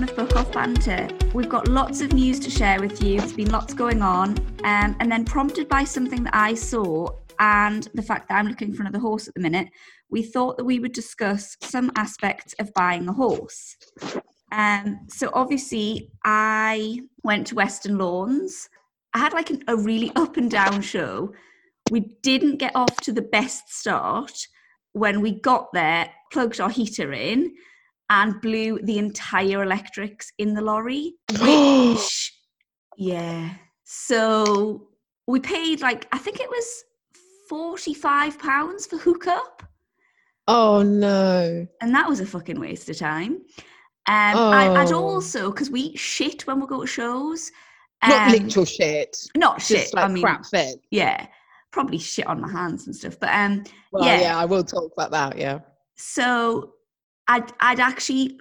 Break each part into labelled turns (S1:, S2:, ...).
S1: 31 of Book Off Banter. We've got lots of news to share with you. There's been lots going on. Um, and then, prompted by something that I saw and the fact that I'm looking for another horse at the minute, we thought that we would discuss some aspects of buying a horse. Um, so, obviously, I went to Weston Lawns. I had like an, a really up and down show. We didn't get off to the best start. When we got there, plugged our heater in and blew the entire electrics in the lorry. Which, yeah. So we paid like, I think it was £45 for hookup.
S2: Oh no.
S1: And that was a fucking waste of time. Um,
S2: oh.
S1: I, would also, because we eat shit when we go to shows.
S2: Not
S1: um,
S2: literal shit.
S1: Not shit.
S2: Just like
S1: I mean,
S2: crap fit.
S1: yeah, probably shit on my hands and stuff. But um,
S2: Well,
S1: yeah.
S2: yeah. I will talk about that. Yeah.
S1: So I'd I'd actually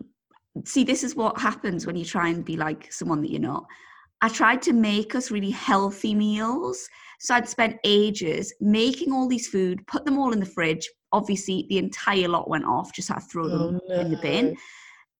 S1: see this is what happens when you try and be like someone that you're not. I tried to make us really healthy meals. So I'd spent ages making all these food, put them all in the fridge. Obviously, the entire lot went off, just had to throw them
S2: Oh,
S1: in the bin.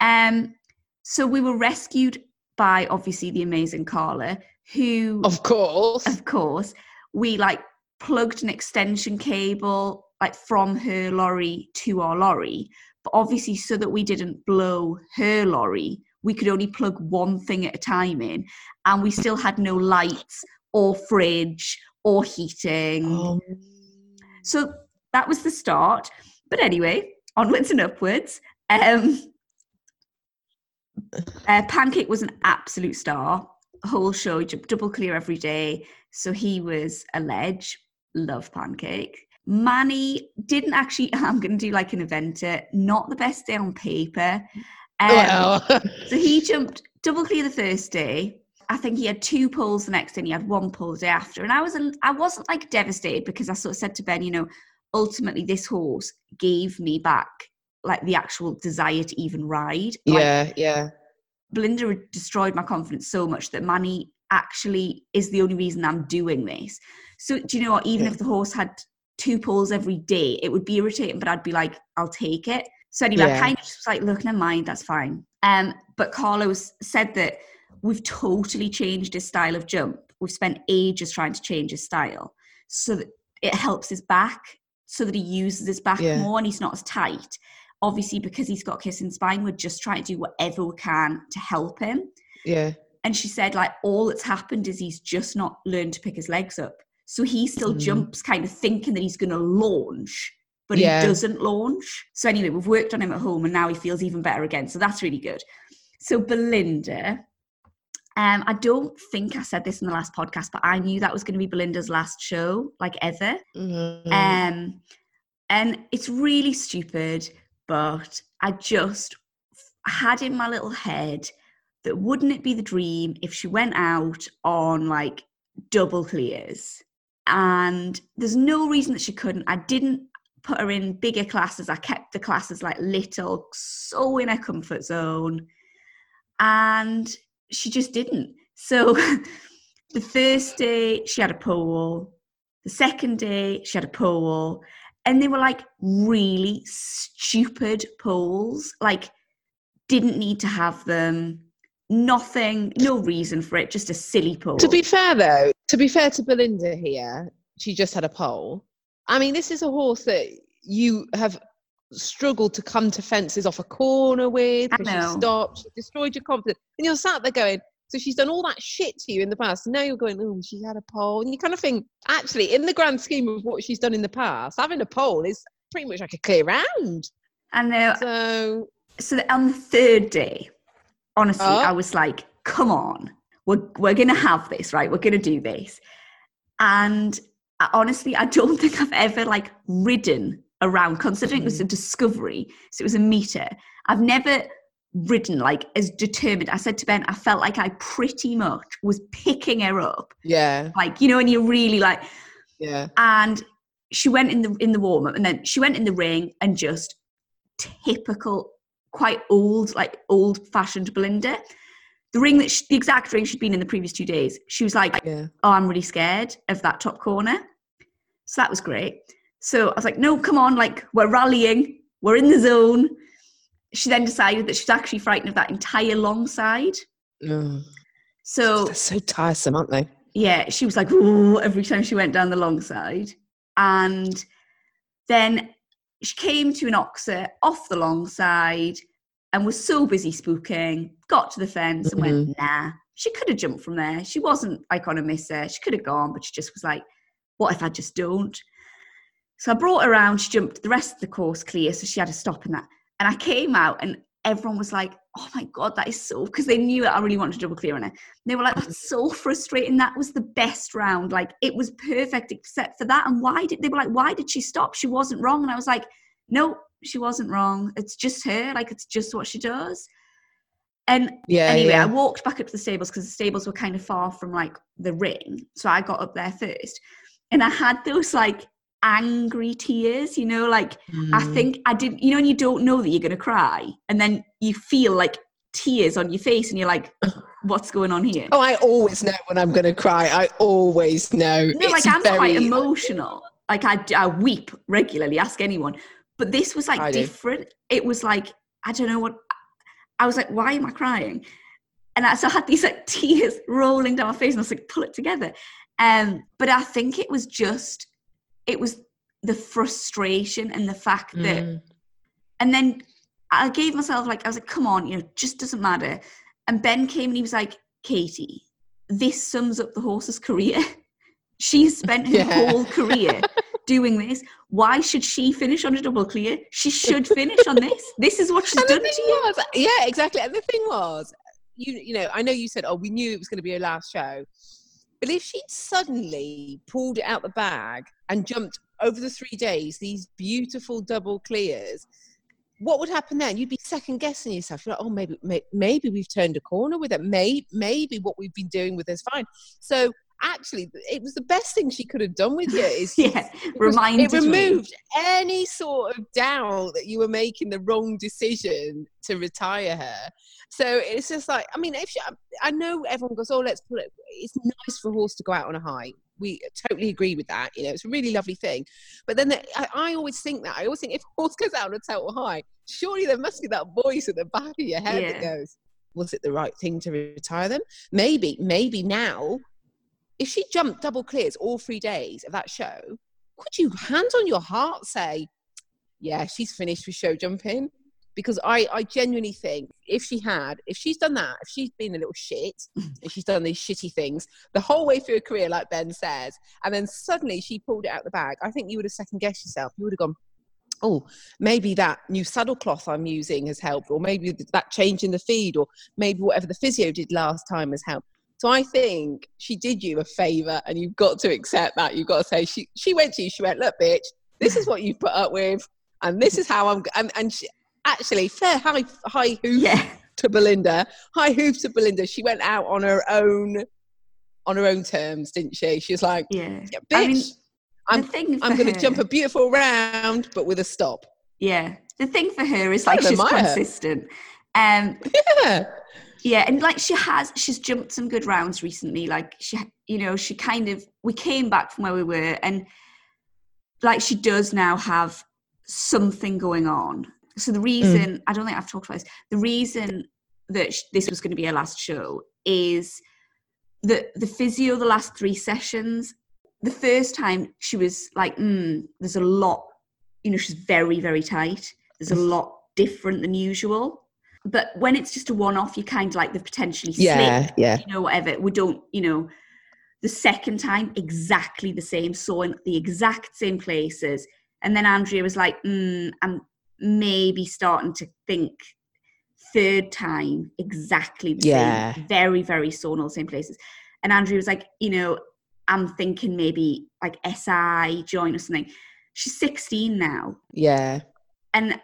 S2: no.
S1: Um, so we were rescued by obviously the amazing Carla, who
S2: Of course.
S1: of course, we like plugged an extension cable like from her lorry to our lorry. But obviously, so that we didn't blow her lorry, we could only plug one thing at a time in, and we still had no lights or fridge or heating.
S2: Um,
S1: So that was the start. But anyway, onwards and upwards. Um, uh, Pancake was an absolute star. Whole show, double clear every day. So he was a ledge. Love Pancake. Manny didn't actually. I'm going to do like an eventer. Not the best day on paper. Um,
S2: well,
S1: so he jumped double clear the first day. I think he had two pulls the next day and he had one pull the day after. And I was I wasn't like devastated because I sort of said to Ben, you know, ultimately this horse gave me back like the actual desire to even ride. Like,
S2: yeah, yeah.
S1: Belinda destroyed my confidence so much that Manny actually is the only reason I'm doing this. So do you know what? Even
S2: Yeah.
S1: if the horse had two pulls every day, it would be irritating, but I'd be like, I'll take it. So anyway, I kind of just was like, look, never mind, that's fine. Um, but Carlos said that we've totally changed his style of jump. We've spent ages trying to change his style so that it helps his back, so that he uses his back
S2: Yeah.
S1: more and he's not as tight. Obviously, because he's got kissing spine, we're just trying to do whatever we can to help him.
S2: Yeah.
S1: And she said, like, all that's happened is he's just not learned to pick his legs up. So he still
S2: Mm.
S1: jumps, kind of thinking that he's going to launch, but
S2: Yeah.
S1: he doesn't launch. So anyway, we've worked on him at home and now he feels even better again. So that's really good. So Belinda, um, I don't think I said this in the last podcast, but I knew that was going to be Belinda's last show, like ever.
S2: Mhm.
S1: Um, and it's really stupid, but I just had in my little head that wouldn't it be the dream if she went out on like double clears? And there's no reason that she couldn't. I didn't put her in bigger classes. I kept the classes like little, so in her comfort zone. And she just didn't. So the first day she had a pole, the second day she had a pole, and they were like really stupid poles. Like, didn't need to have them. Nothing, no reason for it, just a silly pole.
S2: To be fair, though, to be fair to Belinda here, she just had a pole. I mean, this is a horse that you have struggled to come to fences off a corner with. She stopped, she destroyed your confidence. And you're sat there going, so she's done all that shit to you in the past. Now you're going, oh, she had a pole. And you kind of think, actually, in the grand scheme of what she's done in the past, having a pole is pretty much like a clear round.
S1: I know.
S2: So,
S1: so on the third day, honestly,
S2: Oh.
S1: I was like, come on, we're, we're going to have this, right? We're going to do this. And I, honestly, I don't think I've ever like ridden around, considering it was a mm-hmm. discovery. So it was a meter. I've never ridden like as determined. I said to Ben, I felt like I pretty much was picking her up.
S2: yeah,
S1: Like, you know, and you're really like,
S2: yeah.
S1: and she went in the in the warm up and then she went in the ring and just typical quite old like old fashioned belinda the ring that she, the exact ring she'd been in the previous two days she was like
S2: Yeah.
S1: oh i'm really scared of that top corner so that was great so i was like no come on like we're rallying we're in the zone she then decided that she's actually frightened of that entire long side.
S2: Oh,
S1: So
S2: they're so tiresome, aren't they?
S1: yeah, she was like, Ooh, every time she went down the long side. And then she came to an oxer off the long side and was so busy spooking, got to the fence and went, mm-hmm. nah. She could have jumped from there. She wasn't like on a misser. She could have gone, but she just was like, what if I just don't? So I brought her around. She jumped the rest of the course clear. So she had to stop in that. And I came out and everyone was like, oh my God, that is so, because they knew I really wanted to double clear on it. They were like, that's mm-hmm. so frustrating. That was the best round. Like it was perfect except for that. And why did they were like, why did she stop? She wasn't wrong. And I was like, no, she wasn't wrong. It's just her. Like it's just what she does. And
S2: Yeah.
S1: anyway,
S2: yeah.
S1: I walked back up to the stables because the stables were kind of far from like the ring. So I got up there first. And I had those like angry tears, you know, like I
S2: Mm.
S1: think I didn't, you know, and you don't know that you're going to cry. And then you feel like tears on your face and you're like, what's going on here?
S2: Oh, I always know when I'm going to cry. I always know.
S1: no, like I'm quite emotional. Like I, I weep regularly, ask anyone. But this was like
S2: I do.
S1: different. It was like, I don't know what, I was like, why am I crying? And I, so I had these like tears rolling down my face and I was like, pull it together. Um, but I think it was just, it was the frustration and the fact that
S2: Mm.
S1: And then I gave myself like I was like, come on, you know, just doesn't matter. And Ben came and he was like, Katie, this sums up the horse's career. She's spent her
S2: Yeah.
S1: whole career doing this. Why should she finish on a double clear? She should finish on this. This is what she's done to you.
S2: was, yeah, exactly. And the thing was, you you know, I know you said, oh, we knew it was going to be her last show, but if she'd suddenly pulled it out the bag and jumped over the three days these beautiful double clears, what would happen then? You'd be second guessing yourself. You're like, oh, maybe, maybe we've turned a corner with it. Maybe, maybe what we've been doing with this fine. So actually, it was the best thing she could have done with you. Is
S1: Yeah, reminded
S2: it
S1: me.
S2: removed any sort of doubt that you were making the wrong decision to retire her. So it's just like, I mean, if she, I know everyone goes, oh, let's put it. It's nice for a horse to go out on a high. We totally agree with that. You know, it's a really lovely thing. But then the, I, I always think that. I always think if a horse goes out on a total high, surely there must be that voice at the back of your head that goes, was it the right thing to retire them? Maybe, maybe now, if she jumped double clears all three days of that show, could you, hand on your heart, say, yeah, she's finished with show jumping? Because I, I genuinely think if she had, if she's done that, if she's been a little shit, and she's done these shitty things the whole way through her career, like Ben says, and then suddenly she pulled it out the bag, I think you would have second guessed yourself. You would have gone, oh, maybe that new saddle cloth I'm using has helped, or maybe that change in the feed, or maybe whatever the physio did last time has helped. So I think she did you a favour, and you've got to accept that. You've got to say she she went to you. She went, look, bitch, this is what you've put up with, and this is how I'm. g-" And and she, actually, fair high high hoof
S1: Yeah,
S2: to Belinda, high hoof to Belinda. She went out on her own, on her own terms, didn't she? She was like,
S1: yeah.
S2: yeah,
S1: I mean,
S2: bitch, I'm- I'm going to jump a beautiful round, but with a stop.
S1: Yeah, the thing for her is like she's
S2: her.
S1: consistent. Um,
S2: Yeah,
S1: Yeah, and like she has, she's jumped some good rounds recently. Like she, you know, she kind of we came back from where we were, and like she does now have something going on. So the reason I don't think I've talked about this, the reason that sh- this was going to be her last show is that the physio, the last three sessions, the first time she was like, mm, "There's a lot," you know, she's very very tight. There's a lot different than usual. But when it's just a one-off, you kind of like the potentially slip
S2: yeah, yeah.
S1: you know, whatever. We don't, you know, the second time exactly the same, so in the exact same places. And then Andrea was like, mm, I'm maybe starting to think third time exactly the
S2: Yeah.
S1: same, very, very in all the same places. And Andrea was like, you know, I'm thinking maybe like SI joint or something. She's 16 now
S2: Yeah,
S1: and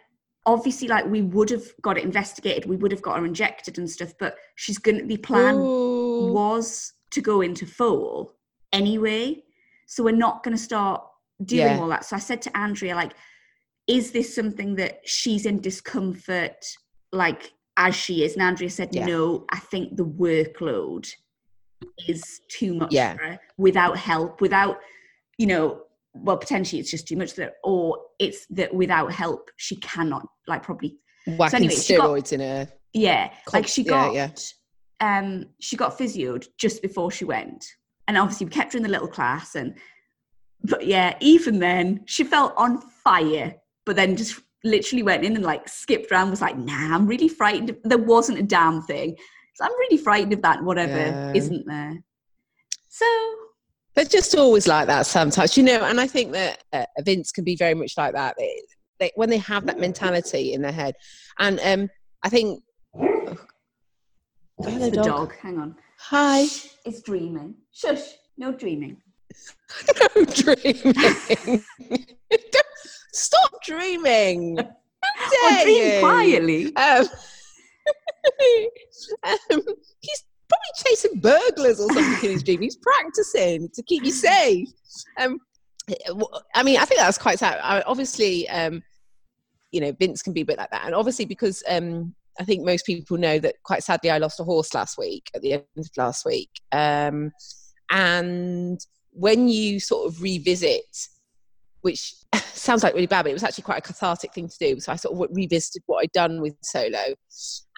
S1: obviously like we would have got it investigated we would have got her injected and stuff but she's going to be plan
S2: Ooh.
S1: was to go into full anyway so we're not going to start doing
S2: Yeah.
S1: all that so i said to andrea like is this something that she's in discomfort like as she is and andrea said
S2: Yeah.
S1: no i think the workload is too much
S2: Yeah.
S1: for her without help without you know well potentially it's just too much that or it's that without help she cannot like probably
S2: Whacking
S1: anyway, she got-
S2: steroids in her.
S1: Yeah,
S2: Con-
S1: like she
S2: yeah,
S1: got
S2: yeah.
S1: um she got physioed just before she went, and obviously we kept her in the little class, and but yeah, even then she felt on fire, but then just literally went in and like skipped around, was like, nah, I'm really frightened. There wasn't a damn thing, so I'm really frightened of that whatever
S2: Yeah.
S1: isn't there. So
S2: They're just always like that sometimes, you know. And I think that uh, Vince can be very much like that. They, they, when they have that mentality in their head, and um, I think.
S1: it's
S2: Hello,
S1: the
S2: dog.
S1: dog. Hang on,
S2: Hi.
S1: it's dreaming. Shush, no dreaming.
S2: I'm dreaming. Stop dreaming.
S1: Or
S2: dare
S1: dream
S2: you?
S1: quietly.
S2: Um, um, he's probably chasing burglars or something in his dream. He's practicing to keep you safe. Um, I mean, I think that's quite sad. I, obviously, um, you know, Vince can be a bit like that, and obviously because um, I think most people know that quite sadly I lost a horse last week at the end of last week, um, and when you sort of revisit which sounds like really bad, but it was actually quite a cathartic thing to do. So I sort of revisited what I'd done with Solo,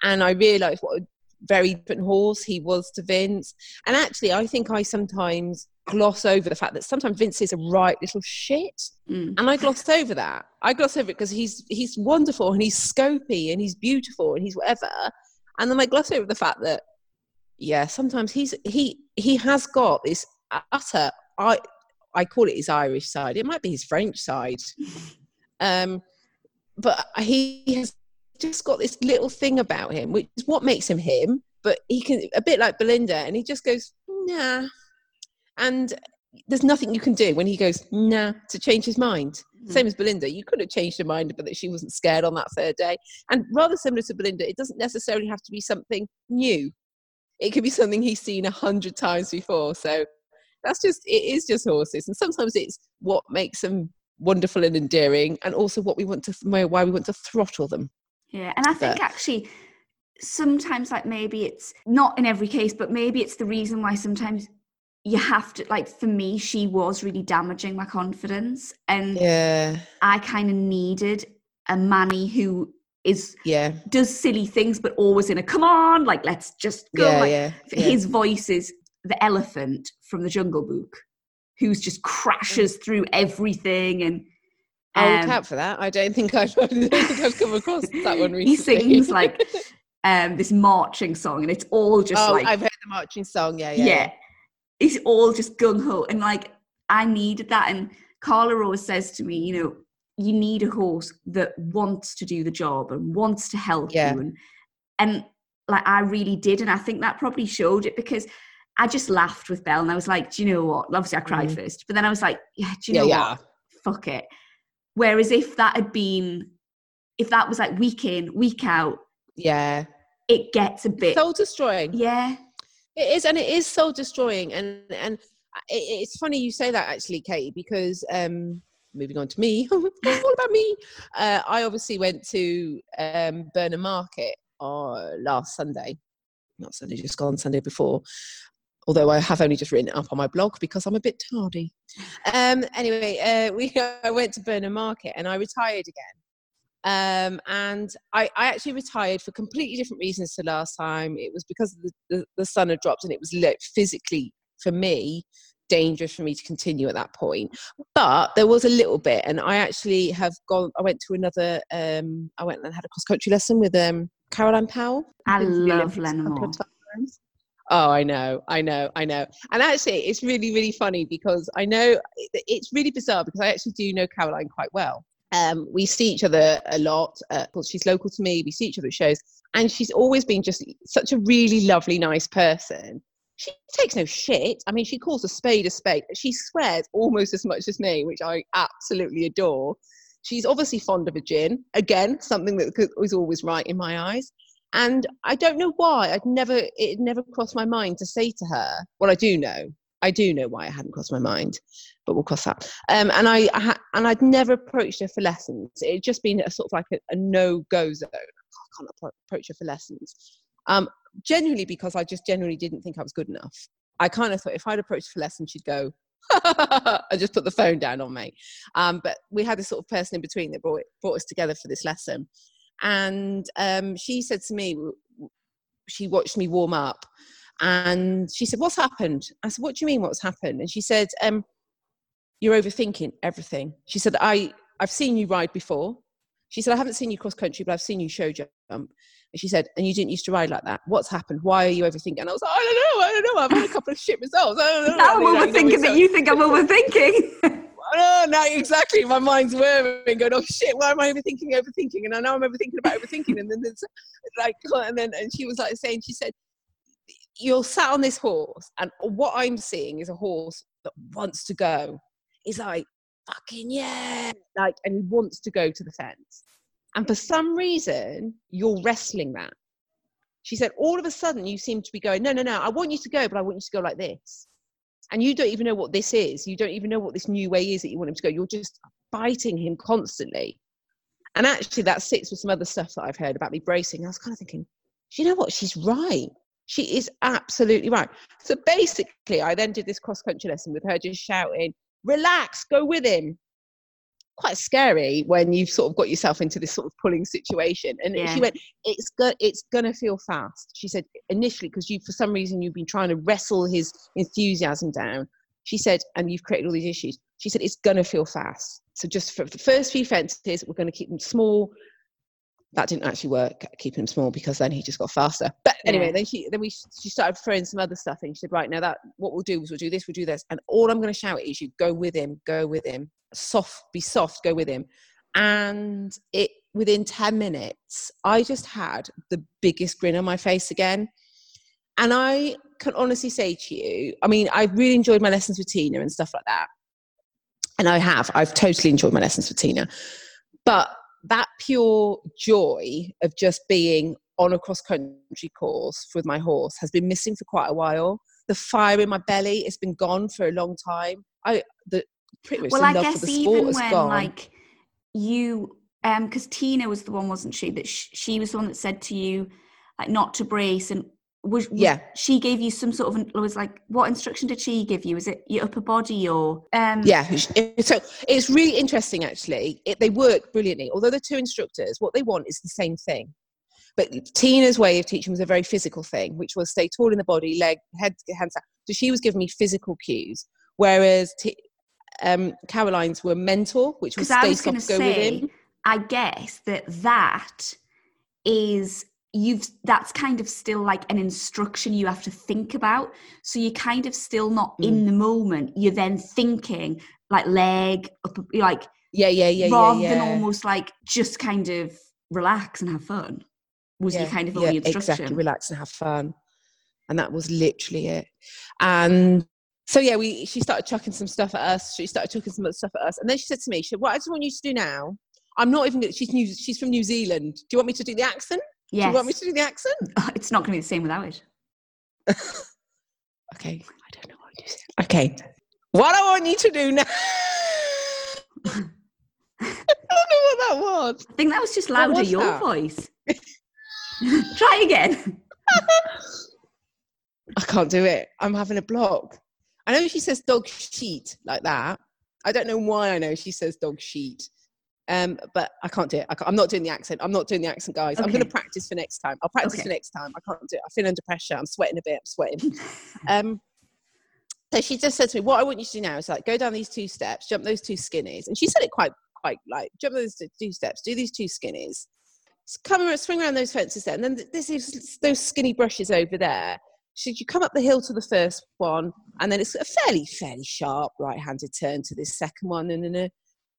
S2: and I realised what very different horse he was to Vince. And actually, I think I sometimes gloss over the fact that sometimes Vince is a right little shit,
S1: Mm.
S2: and I glossed over that. I gloss over it because he's he's wonderful and he's scopy and he's beautiful and he's whatever, and then I gloss over the fact that yeah, sometimes he's he he has got this utter I I call it his Irish side. It might be his French side. Um, but he has just got this little thing about him, which is what makes him him. But he can a bit like Belinda, and he just goes nah, and there's nothing you can do when he goes nah to change his mind.
S1: Mhm.
S2: Same as Belinda, you could have changed her mind, but that she wasn't scared on that third day. And rather similar to Belinda, it doesn't necessarily have to be something new. It could be something he's seen a hundred times before. So that's just it is just horses, and sometimes it's what makes them wonderful and endearing, and also what we want to why we want to throttle them.
S1: Yeah, and I think
S2: But-
S1: actually sometimes like maybe it's not in every case, but maybe it's the reason why sometimes you have to like for me she was really damaging my confidence and
S2: Yeah,
S1: I kind of needed a Manny who is
S2: yeah,
S1: does silly things but always in a come on like let's just go
S2: yeah,
S1: like
S2: yeah. yeah.
S1: his voice is the elephant from the Jungle Book who's just mm. crashes through everything and
S2: I'll look
S1: um,
S2: out for that. I don't think I've, I don't think I've come across that one recently.
S1: he sings like um this marching song and it's all just
S2: oh,
S1: like
S2: I've heard the marching song. Yeah, yeah.
S1: yeah, it's all just gung ho. And like, I needed that. And Carla always says to me, you know, you need a horse that wants to do the job and wants to help
S2: Yeah.
S1: you. And, and like, I really did. And I think that probably showed it because I just laughed with Belle and I was like, do you know what? Obviously, I cried
S2: Mhm.
S1: first, but then I was like, yeah, do you know
S2: yeah.
S1: what? Fuck it. Whereas if that had been, if that was like week in, week out,
S2: Yeah.
S1: it gets a bit,
S2: Soul destroying.
S1: yeah.
S2: It is, and it is soul destroying. And and it, it's funny you say that actually, Katie, because um, moving on to me, all about me. Uh, I obviously went to um, Burnham Market uh, last Sunday, not Sunday, just gone Sunday before. Although I have only just written it up on my blog because I'm a bit tardy. Um, anyway, uh, we I went to Burnham Market and I retired again. Um, and I, I actually retired for completely different reasons to last time. It was because the, the, the sun had dropped and it was lit physically for me dangerous for me to continue at that point. But there was a little bit, and I actually have gone. I went to another. Um, I went and had a cross country lesson with um, Caroline Powell.
S1: I
S2: Been to the
S1: love
S2: Olympics Oh, I know, I know, I know. And actually, it's really, really funny because I know it's really bizarre because I actually do know Caroline quite well. Um, we see each other a lot. Uh, she's local to me. We see each other at shows, and she's always been just such a really lovely, nice person. She takes no shit. I mean, she calls a spade a spade. She swears almost as much as me, which I absolutely adore. She's obviously fond of a gin. Again, something that was always right in my eyes. And I don't know why. I'd never, it never crossed my mind to say to her. Well, I do know. I do know why it hadn't crossed my mind, but we'll cross that. Um, and I, I and I'd never approached her for lessons. It had just been a sort of like a, a no-go zone. I can't approach her for lessons. Um, genuinely because I just generally didn't think I was good enough. I kind of thought if I'd approached for lessons, she'd go, I just put the phone down on me. Um, but we had this sort of person in between that brought, brought us together for this lesson. And um, she said to me, she watched me warm up and she said, What's happened? I said, What do you mean, what's happened? And she said, um, You're overthinking everything. She said, I, I've seen you ride before. She said, I haven't seen you cross country, but I've seen you show jump. And she said, And you didn't used to ride like that. What's happened? Why are you overthinking? And I was like, I don't know. I don't know. I've had a couple of shit results. I don't know.
S1: Now I'm overthinking that you think I'm overthinking.
S2: no, no, exactly. My mind's whirring, going, oh shit, why am I overthinking, overthinking? And I know I'm overthinking about overthinking. And then there's like, and then, and she was like saying, she said, you're sat on this horse, and what I'm seeing is a horse that wants to go. He's like, fucking yeah, like, and he wants to go to the fence. And for some reason, you're wrestling that. She said, all of a sudden, you seem to be going, no, no, no, I want you to go, but I want you to go like this and you don't even know what this is. You don't even know what this new way is that you want him to go. You're just fighting him constantly. And actually that sits with some other stuff that i've heard about me bracing. I was kind of thinking you know what? She's right. She is absolutely right. So basically i then did this cross country lesson with her just shouting relax go with him quite scary when you've sort of got yourself into this sort of pulling situation. And yeah. she went, "It's go- it's gonna feel fast." She said initially because you, for some reason, you've been trying to wrestle his enthusiasm down. She said, and you've created all these issues. She said, "It's gonna feel fast." So just for the first few fences, we're going to keep them small. That didn't actually work, keeping him small because then he just got faster. But anyway, yeah. then she then we she started throwing some other stuff in. She said, "Right now, that what we'll do is we'll do this, we'll do this, and all I'm going to shout is you go with him, go with him." soft, be soft, go with him. And it within 10 minutes, I just had the biggest grin on my face again. And I can honestly say to you, I mean, I really enjoyed my lessons with Tina and stuff like that. And I have, I've totally enjoyed my lessons with Tina. But that pure joy of just being on a cross country course with my horse has been missing for quite a while. The fire in my belly has been gone for a long time. I the pretty much well, I guess even when gone.
S1: like you, um, because Tina was the one, wasn't she? That sh- she was the one that said to you, like, not to brace, and was, was,
S2: yeah.
S1: she gave you some sort of was like what instruction did she give you? Is it your upper body or um
S2: yeah so it's really interesting actually. It, they work brilliantly. Although the two instructors what they want is the same thing. But tina's way of teaching was a very physical thing which was stay tall in the body leg head hands out so she was giving me physical cues. Whereas t- um, Caroline's were mental which was stay was soft, go say.
S1: I guess that that is you've that's kind of still like an instruction you have to think about so you're kind of still not mm. in the moment you're then thinking like leg up like
S2: yeah yeah yeah
S1: rather
S2: yeah, yeah.
S1: than almost like just kind of relax and have fun was yeah, your kind of only instruction
S2: exactly relax and have fun and that was literally it and so yeah, we she started chucking some stuff at us. She started chucking some other stuff at us, and then she said to me, "She said, what I just want you to do now. I'm not even. She's new. She's from New Zealand. Do you want me to do the accent?
S1: Yes.
S2: Do you want me to do the accent?
S1: Oh, it's not going to be the same without it.
S2: okay, I don't know what you say. Okay, what I want you to do now. I don't know what that was.
S1: I think that was just louder was your that? voice. Try again.
S2: I can't do it. I'm having a block. I know she says dog sheet like that. I don't know why I know she says dog sheet. Um, but I can't do it. I am not doing the accent. I'm not doing the accent, guys. Okay. I'm going to practice for next time. I'll practice okay. for next time. I can't do it. I feel under pressure. I'm sweating a bit. I'm sweating. um, so she just said to me, "What I want you to do now is like go down these two steps, jump those two skinnies." And she said it quite, quite like jump those two steps, do these two skinnies, come swing around those fences there, and then this is those skinny brushes over there so you come up the hill to the first one, and then it's a fairly, fairly sharp right-handed turn to this second one, and then a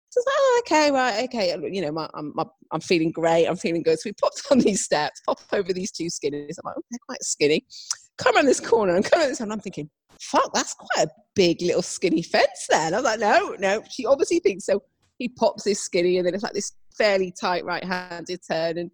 S2: so like, oh, okay, right, okay. Uh, you know, my, I'm, my, I'm feeling great. I'm feeling good. So we popped on these steps, pop over these two skinnies. I'm like, oh, they're quite skinny. Come around this corner and come around this, and I'm thinking, fuck, that's quite a big little skinny fence there. And I'm like, no, no. She obviously thinks so. He pops this skinny, and then it's like this fairly tight right-handed turn, and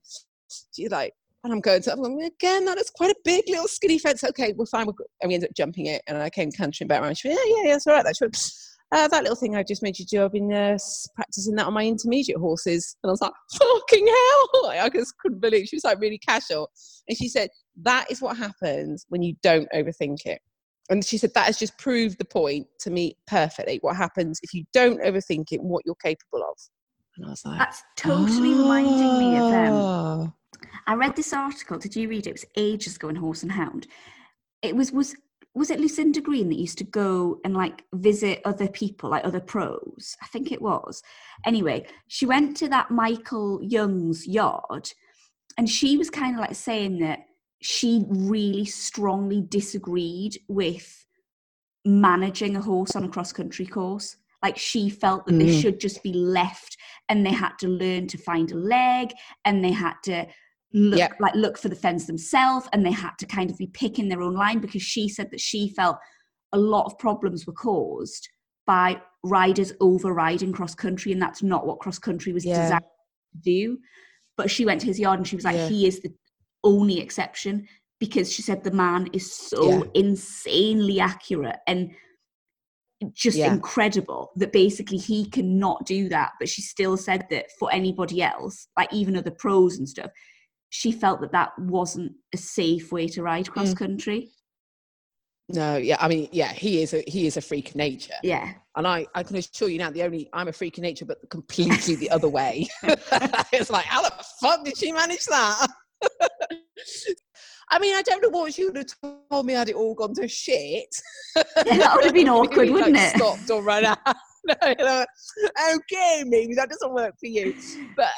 S2: she's like, and I'm going to, I'm going, again, that is quite a big little skinny fence. Okay, we're fine. We're and we ended up jumping it. And I came cantering back around. She went, yeah, yeah, yeah, that's all right. Right. Uh, that little thing I just made you do, I've been uh, practicing that on my intermediate horses. And I was like, fucking hell. I just couldn't believe She was like really casual. And she said, that is what happens when you don't overthink it. And she said, that has just proved the point to me perfectly. What happens if you don't overthink it what you're capable of. And I was like,
S1: That's totally reminding me of um,
S2: "Oh."
S1: I read this article. Did you read it? It was ages ago in Horse and Hound. It was was was it Lucinda Green that used to go and like visit other people, like other pros? I think it was. Anyway, she went to that Michael Jung's yard, and she was kind of like saying that she really strongly disagreed with managing a horse on a cross country course. Like she felt that they
S2: Mm.
S1: should just be left and they had to learn to find a leg and they had to look
S2: Yep.
S1: like look for the fence themselves and they had to kind of be picking their own line because she said that she felt a lot of problems were caused by riders overriding cross country and that's not what cross country was
S2: Yeah.
S1: designed to do but she went to his yard and she was like
S2: Yeah.
S1: he is the only exception because she said the man is so
S2: Yeah.
S1: insanely accurate and just incredible that basically he cannot do that but she still said that for anybody else like even other pros and stuff she felt that that wasn't a safe way to ride cross
S2: Mm.
S1: country
S2: No, yeah, I mean, yeah, he is a he is a freak of nature,
S1: yeah
S2: and I I can assure you now, the only I'm a freak of nature, but completely the other way. it's like, how the fuck did she manage that? I mean, I don't know what she would have told me had it all gone to shit.
S1: that would have been awkward
S2: Maybe,
S1: wouldn't
S2: like,
S1: it
S2: Stopped or run out. No, you know, okay, maybe that doesn't work for you, but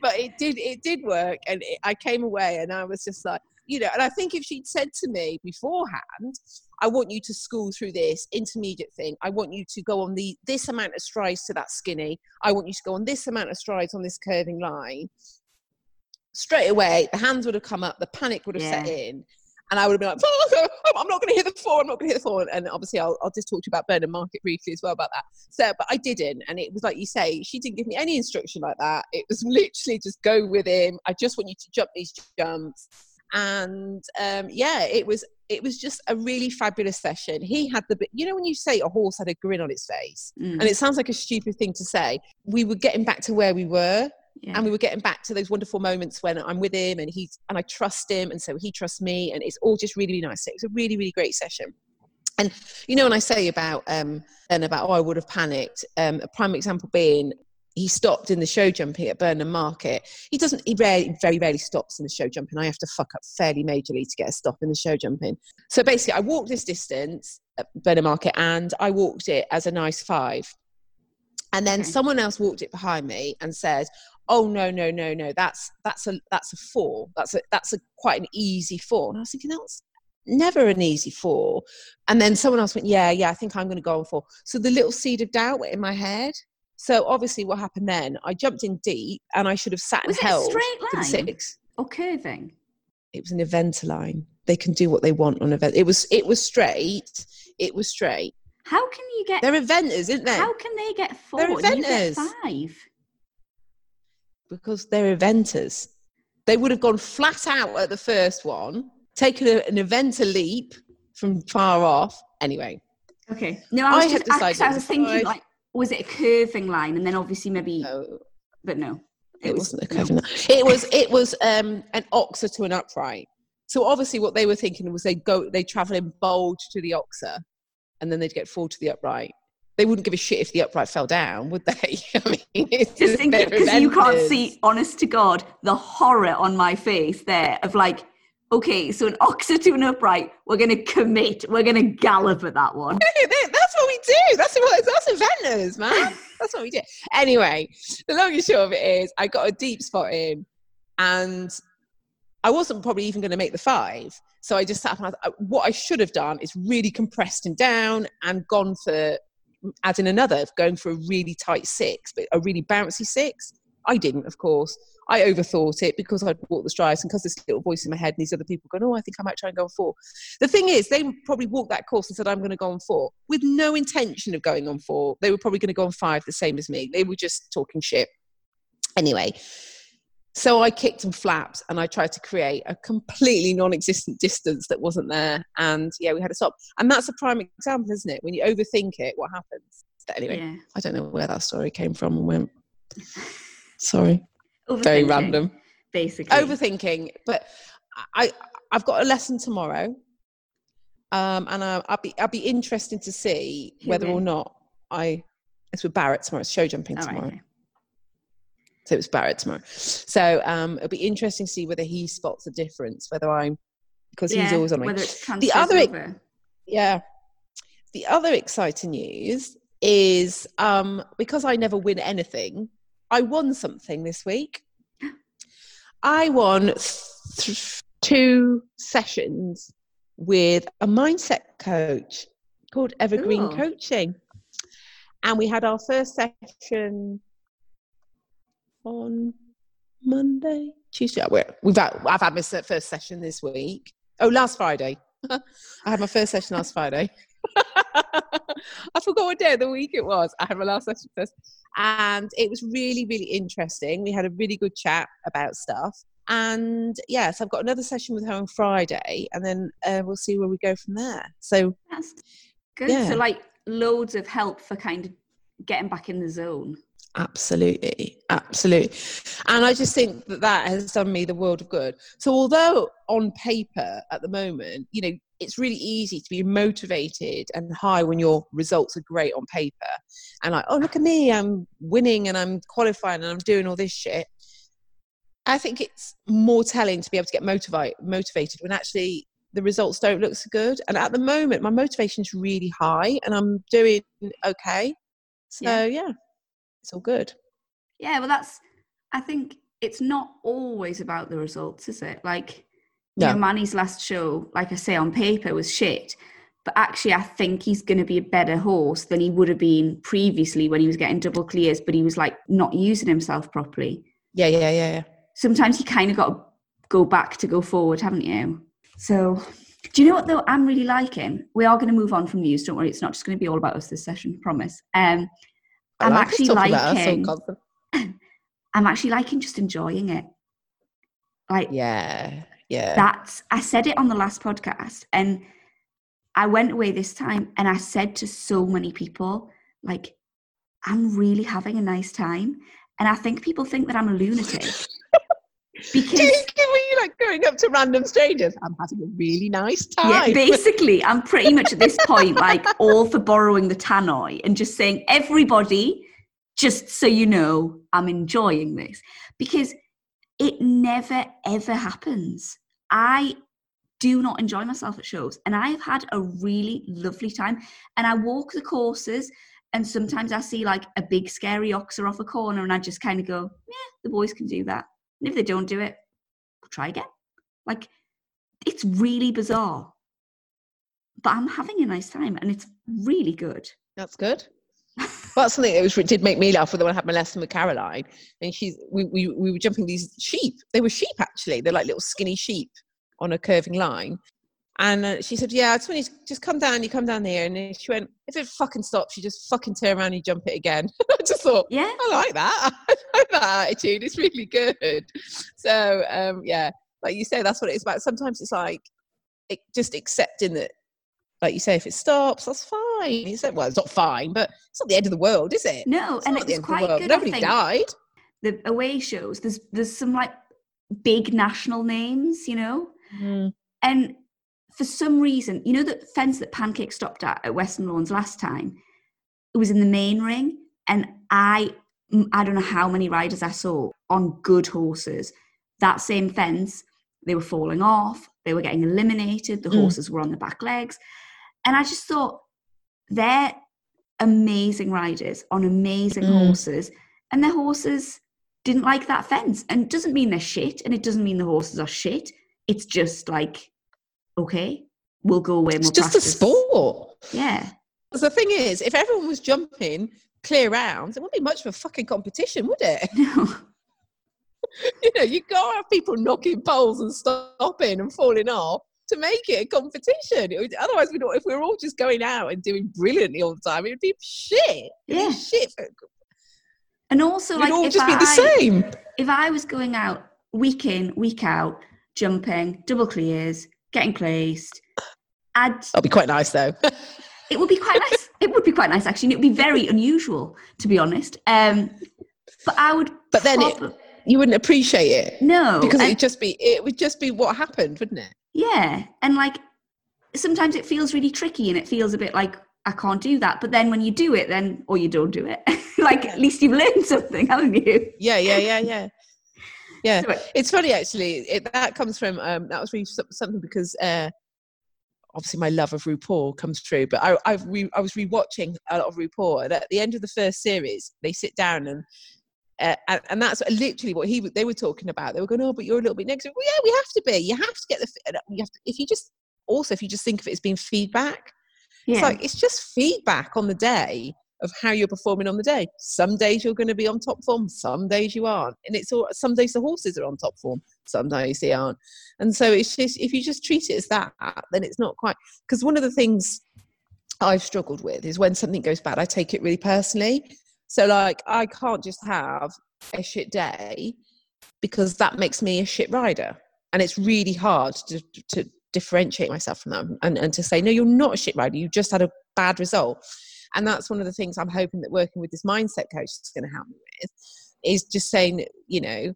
S2: but it did. It did work, and it, I came away, and I was just like, you know. And I think if she'd said to me beforehand, "I want you to school through this intermediate thing. I want you to go on the this amount of strides to that skinny. I want you to go on this amount of strides on this curving line." Straight away, the hands would have come up, the panic would have set in, and I would have been like, "Oh, I'm not going to hit the floor. I'm not going to hit the floor. And obviously, I'll, I'll just talk to you about Burnham Market briefly as well about that. So, but I didn't. And it was like you say, she didn't give me any instruction like that. It was literally just go with him. I just want you to jump these jumps. And um, yeah, it was it was just a really fabulous session. He had the bit, you know, when you say a horse had a grin on its face,
S1: Mm,
S2: and it sounds like a stupid thing to say. We were getting back to where we were,
S1: yeah.
S2: and we were getting back to those wonderful moments when I'm with him and he's and I trust him and so he trusts me and it's all just really really nice. It was a really really great session. And you know when I say about um and about oh I would have panicked, um a prime example being he stopped in the show jumping at Burnham Market. He doesn't he rarely, very rarely stops in the show jumping. I have to fuck up fairly majorly to get a stop in the show jumping. So basically I walked this distance at Burnham Market and I walked it as a nice five. And then
S1: Okay.
S2: someone else walked it behind me and said, "Oh no, no, no, no! That's that's a that's a four. That's a that's a quite an easy four. And I was thinking that's never an easy four. And then someone else went, "Yeah, yeah, I think I'm going to go on four. So the little seed of doubt went in my head. So obviously, what happened then? I jumped in deep, and I should have sat and
S1: was it a
S2: held
S1: straight
S2: for the
S1: line
S2: six.
S1: or curving
S2: It was an event line. They can do what they want on event. It was it was straight. It was straight.
S1: how can you get
S2: They're eventers, isn't they?
S1: how can they get 4
S2: They're
S1: and you get
S2: eventers.
S1: 5
S2: because they're eventers. They would have gone flat out at the first one, taken a, an eventer leap from far off. Anyway,
S1: Okay. No, I
S2: I
S1: was
S2: had
S1: just I, I
S2: it
S1: was thinking like, was it a curving line, and then obviously maybe,
S2: no,
S1: but no,
S2: it,
S1: was-
S2: wasn't a
S1: no.
S2: curving. line. It was it was um, an oxer to an upright. So obviously, what they were thinking was they'd go, they travel in bulge to the oxer, and then they'd get full to the upright. They wouldn't give a shit if the upright fell down, would they? I mean, it's
S1: Just
S2: they're
S1: because you can't see, honest to God, the horror on my face there of like, okay, so an oxer to an upright, we're gonna commit, we're gonna gallop at that one.
S2: That's what we do. That's what that's eventers, man. That's what we do. Anyway, the long and short of it is, I got a deep spot in, and I wasn't probably even going to make the five. So I just sat up and I thought, uh, what I should have done is really compressed him down and gone for adding another, going for a really tight six, but a really bouncy six. I didn't, of course. I overthought it because I'd walked the strides and because this little voice in my head and these other people going, oh, I think I might try and go on four. The thing is, they probably walked that course and said, I'm going to go on four with no intention of going on four. They were probably going to go on five, the same as me. They were just talking shit. Anyway, so I kicked and flapped and I tried to create a completely non existent distance that wasn't there. And yeah, we had to stop. And that's a prime example, isn't it? When you overthink it, what happens? But anyway,
S1: Yeah.
S2: I don't know where that story came from and went. Sorry, very random
S1: Basically.
S2: overthinking but i i've got a lesson tomorrow um and I, i'll be i'll be interested to see whether or not i It's with Barrett tomorrow. It's show jumping
S1: All right,
S2: tomorrow. So it's Barrett tomorrow. So um, it'll be interesting to see whether he spots a difference, whether I'm because he's always on
S1: it's
S2: The other-
S1: over.
S2: Yeah. The other exciting news is um, because I never win anything, I won something this week. I won th- two sessions with a mindset coach called Evergreen
S1: Cool.
S2: Coaching. And we had our first session on Monday, Tuesday. We've had, I've had my first session this week. Oh, last Friday. I had my first session last Friday. I forgot what day of the week it was. I had my last session first. And it was really, really interesting. We had a really good chat about stuff. And yes, I've got another session with her on Friday, and then uh, we'll see where we go from there. So,
S1: That's good.
S2: Yeah.
S1: So like loads of help for kind of getting back in the zone.
S2: Absolutely, absolutely. And I just think that that has done me the world of good. So, although on paper at the moment, you know, it's really easy to be motivated and high when your results are great on paper and like, oh, look at me, I'm winning and I'm qualifying and I'm doing all this shit. I think it's more telling to be able to get motivate, motivated when actually the results don't look so good. And at the moment, my motivation's really high and I'm doing okay. So,
S1: Yeah.
S2: yeah it's all good.
S1: Yeah, well that's I think it's not always about the results, is it? Like
S2: No.
S1: you know, Manny's last show, like I say, on paper was shit. But actually I think he's gonna be a better horse than he would have been previously when he was getting double clears, but he was like not using himself properly.
S2: Yeah, yeah, yeah, yeah.
S1: Sometimes you kind of got to go back to go forward, haven't you? So do you know what though I'm really liking? We are going to move on from news, don't worry, it's not just going to be all about us this session, promise. Um I'm
S2: like
S1: actually
S2: talking about us all
S1: liking. I'm actually liking just enjoying it. Like
S2: Yeah, yeah.
S1: that's I said it on the last podcast and I went away this time and I said to so many people, like, I'm really having a nice time. And I think people think that I'm a lunatic. Because
S2: when you like going up to random strangers? I'm having a really nice time.
S1: yeah, basically I'm pretty much at this point like all for borrowing the tannoy and just saying, everybody, just so you know, I'm enjoying this. Because it never ever happens. I do not enjoy myself at shows and I have had a really lovely time. And I walk the courses and sometimes I see like a big scary oxer off a corner and I just kind of go, yeah, the boys can do that. And if they don't do it, try again. Like it's really bizarre. But I'm having a nice time and it's really good.
S2: That's good. That's something that was, did make me laugh when I had my lesson with Caroline, and she's we, we we were jumping these sheep. They were sheep actually. They're like little skinny sheep on a curving line. And uh, she said, "Yeah, I just want you to just come down. You come down here." And she went, "If it fucking stops, you just fucking turn around and you jump it again." I just thought,
S1: Yeah.
S2: I like that. I like that attitude. It's really good. So um, yeah, like you say, that's what it's about. Sometimes it's like it, just accepting that, like you say, if it stops, that's fine. It's like, well, it's not fine, but it's not the end of the world, is it?
S1: No,
S2: It's
S1: and
S2: not
S1: it
S2: the
S1: was
S2: end
S1: quite good.
S2: Nobody died.
S1: The away shows, there's there's some like big national names, you know? And for some reason, you know the fence that Pancake stopped at at Weston Lawns last time? It was in the main ring. And I I don't know how many riders I saw on good horses. That same fence, they were falling off, they were getting eliminated, the
S2: Mm.
S1: horses were on the back legs. And I just thought they're amazing riders on amazing
S2: Mm.
S1: horses. And their horses didn't like that fence. And it doesn't mean they're shit, and it doesn't mean the horses are shit. It's just like, okay, we'll go away
S2: It's just a
S1: practice.
S2: sport.
S1: Yeah.
S2: 'Cause the thing is, if everyone was jumping clear rounds, it wouldn't be much of a fucking competition, would it?
S1: No.
S2: you know, you can't have people knocking poles and stopping and falling off to make it a competition. It would, otherwise, we if we were all just going out and doing brilliantly all the time, it would be shit.
S1: Yeah.
S2: be shit.
S1: And also,
S2: we'd
S1: like,
S2: all just be the same.
S1: if I was going out week in, week out, jumping, double clears, getting placed, I'd
S2: That'd be quite nice, though.
S1: it would be quite nice. It would be quite nice actually. and It would be very unusual, to be honest. Um, but I would.
S2: But then it- you wouldn't appreciate it
S1: no,
S2: because it'd just be it would just be what happened, wouldn't it?
S1: yeah, and like sometimes it feels really tricky, and it feels a bit like I can't do that. But then when you do it, then or you don't do it, like at least you've learned something, haven't you?
S2: Yeah, yeah, yeah, yeah. Yeah,
S1: So-
S2: it's funny actually. It, that comes from um, that was really something because uh, obviously my love of RuPaul comes through. But I I've re, I was rewatching a lot of RuPaul, and at the end of the first series, they sit down and. Uh, and, and that's literally what he they were talking about. They were going, "Oh, but you're a little bit negative." Well, yeah, we have to be. You have to get the. You have to, if you just also if you just think of it as being feedback,
S1: Yeah.
S2: it's like it's just feedback on the day of how you're performing on the day. Some days you're going to be on top form, some days you aren't, and it's all. Some days the horses are on top form, some days they aren't, and so it's just if you just treat it as that, then it's not quite. Because one of the things I've struggled with is when something goes bad, I take it really personally. So like I can't just have a shit day because that makes me a shit rider, and it's really hard to to differentiate myself from that and, and to say no you're not a shit rider you just had a bad result and that's one of the things i'm hoping that working with this mindset coach is going to help me with is just saying you know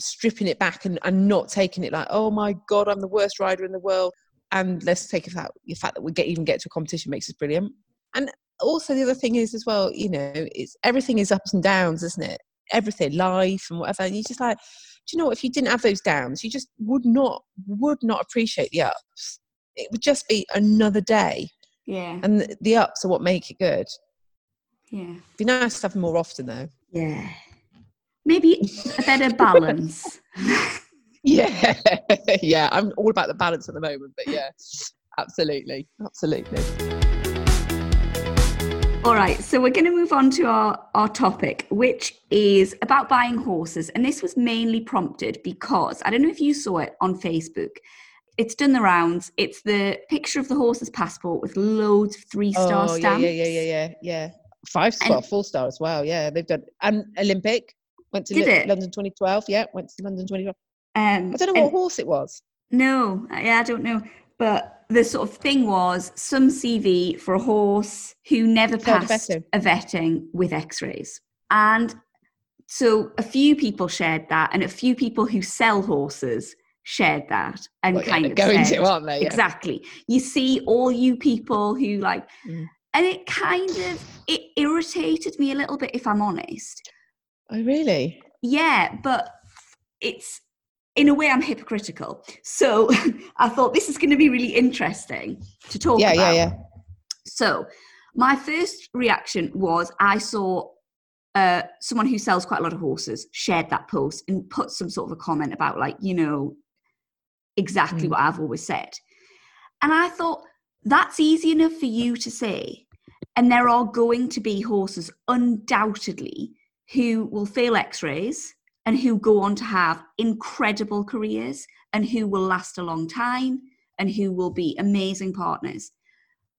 S2: stripping it back and, and not taking it like oh my god i'm the worst rider in the world. And let's take it out the fact that we get even get to a competition makes us brilliant. And also the other thing is as well you know it's everything is ups and downs isn't it? Everything life and whatever. And you just like do you know what? If you didn't have those downs you just would not would not appreciate the ups. It would just be another day
S1: yeah.
S2: and the, the ups are what make it good
S1: Yeah.
S2: be nice to have them more often though
S1: Yeah. Maybe a better balance.
S2: yeah yeah i'm all about the balance at the moment but yeah absolutely absolutely
S1: All right, so we're going to move on to our, our topic, which is about buying horses. And this was mainly prompted because I don't know if you saw it on Facebook. It's done the rounds. It's the picture of the horse's passport with loads of three star
S2: oh yeah
S1: stamps.
S2: yeah yeah yeah yeah yeah five
S1: And-
S2: star full star as well yeah they've done and olympic went to
S1: it?
S2: london 2012 yeah went to london 2012
S1: Um,
S2: i don't know
S1: and-
S2: what horse it was
S1: No, yeah, I don't know. But the sort of thing was some CV for a horse who never passed a vetting with x rays. And so a few people shared that, and a few people who sell horses shared that and
S2: Well, yeah,
S1: kind
S2: they're
S1: of
S2: going
S1: said,
S2: to aren't they yeah.
S1: exactly. You see all you people who like,
S2: Mm.
S1: and it kind of it irritated me a little bit, if I'm honest.
S2: oh really
S1: Yeah, but it's in a way I'm hypocritical. So I thought this is going to be really interesting to talk
S2: yeah
S1: about.
S2: yeah yeah
S1: So my first reaction was I saw uh, someone who sells quite a lot of horses shared that post and put some sort of a comment about like you know exactly
S2: Mm.
S1: what I've always said, and I thought that's easy enough for you to say, and there are going to be horses undoubtedly who will fail X-rays and who go on to have incredible careers and who will last a long time and who will be amazing partners.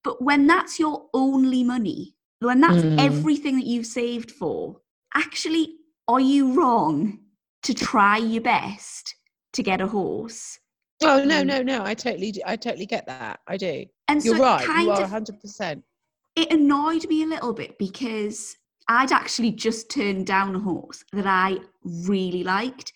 S1: But when that's your only money, when that's
S2: Mm.
S1: everything that you've saved for, actually, are you wrong to try your best to get a horse?
S2: Oh no
S1: Mm.
S2: no no i totally i totally get that i do
S1: And
S2: you're
S1: so
S2: right you are 100%
S1: it annoyed me a little bit because I'd actually just turned down a horse that I really liked,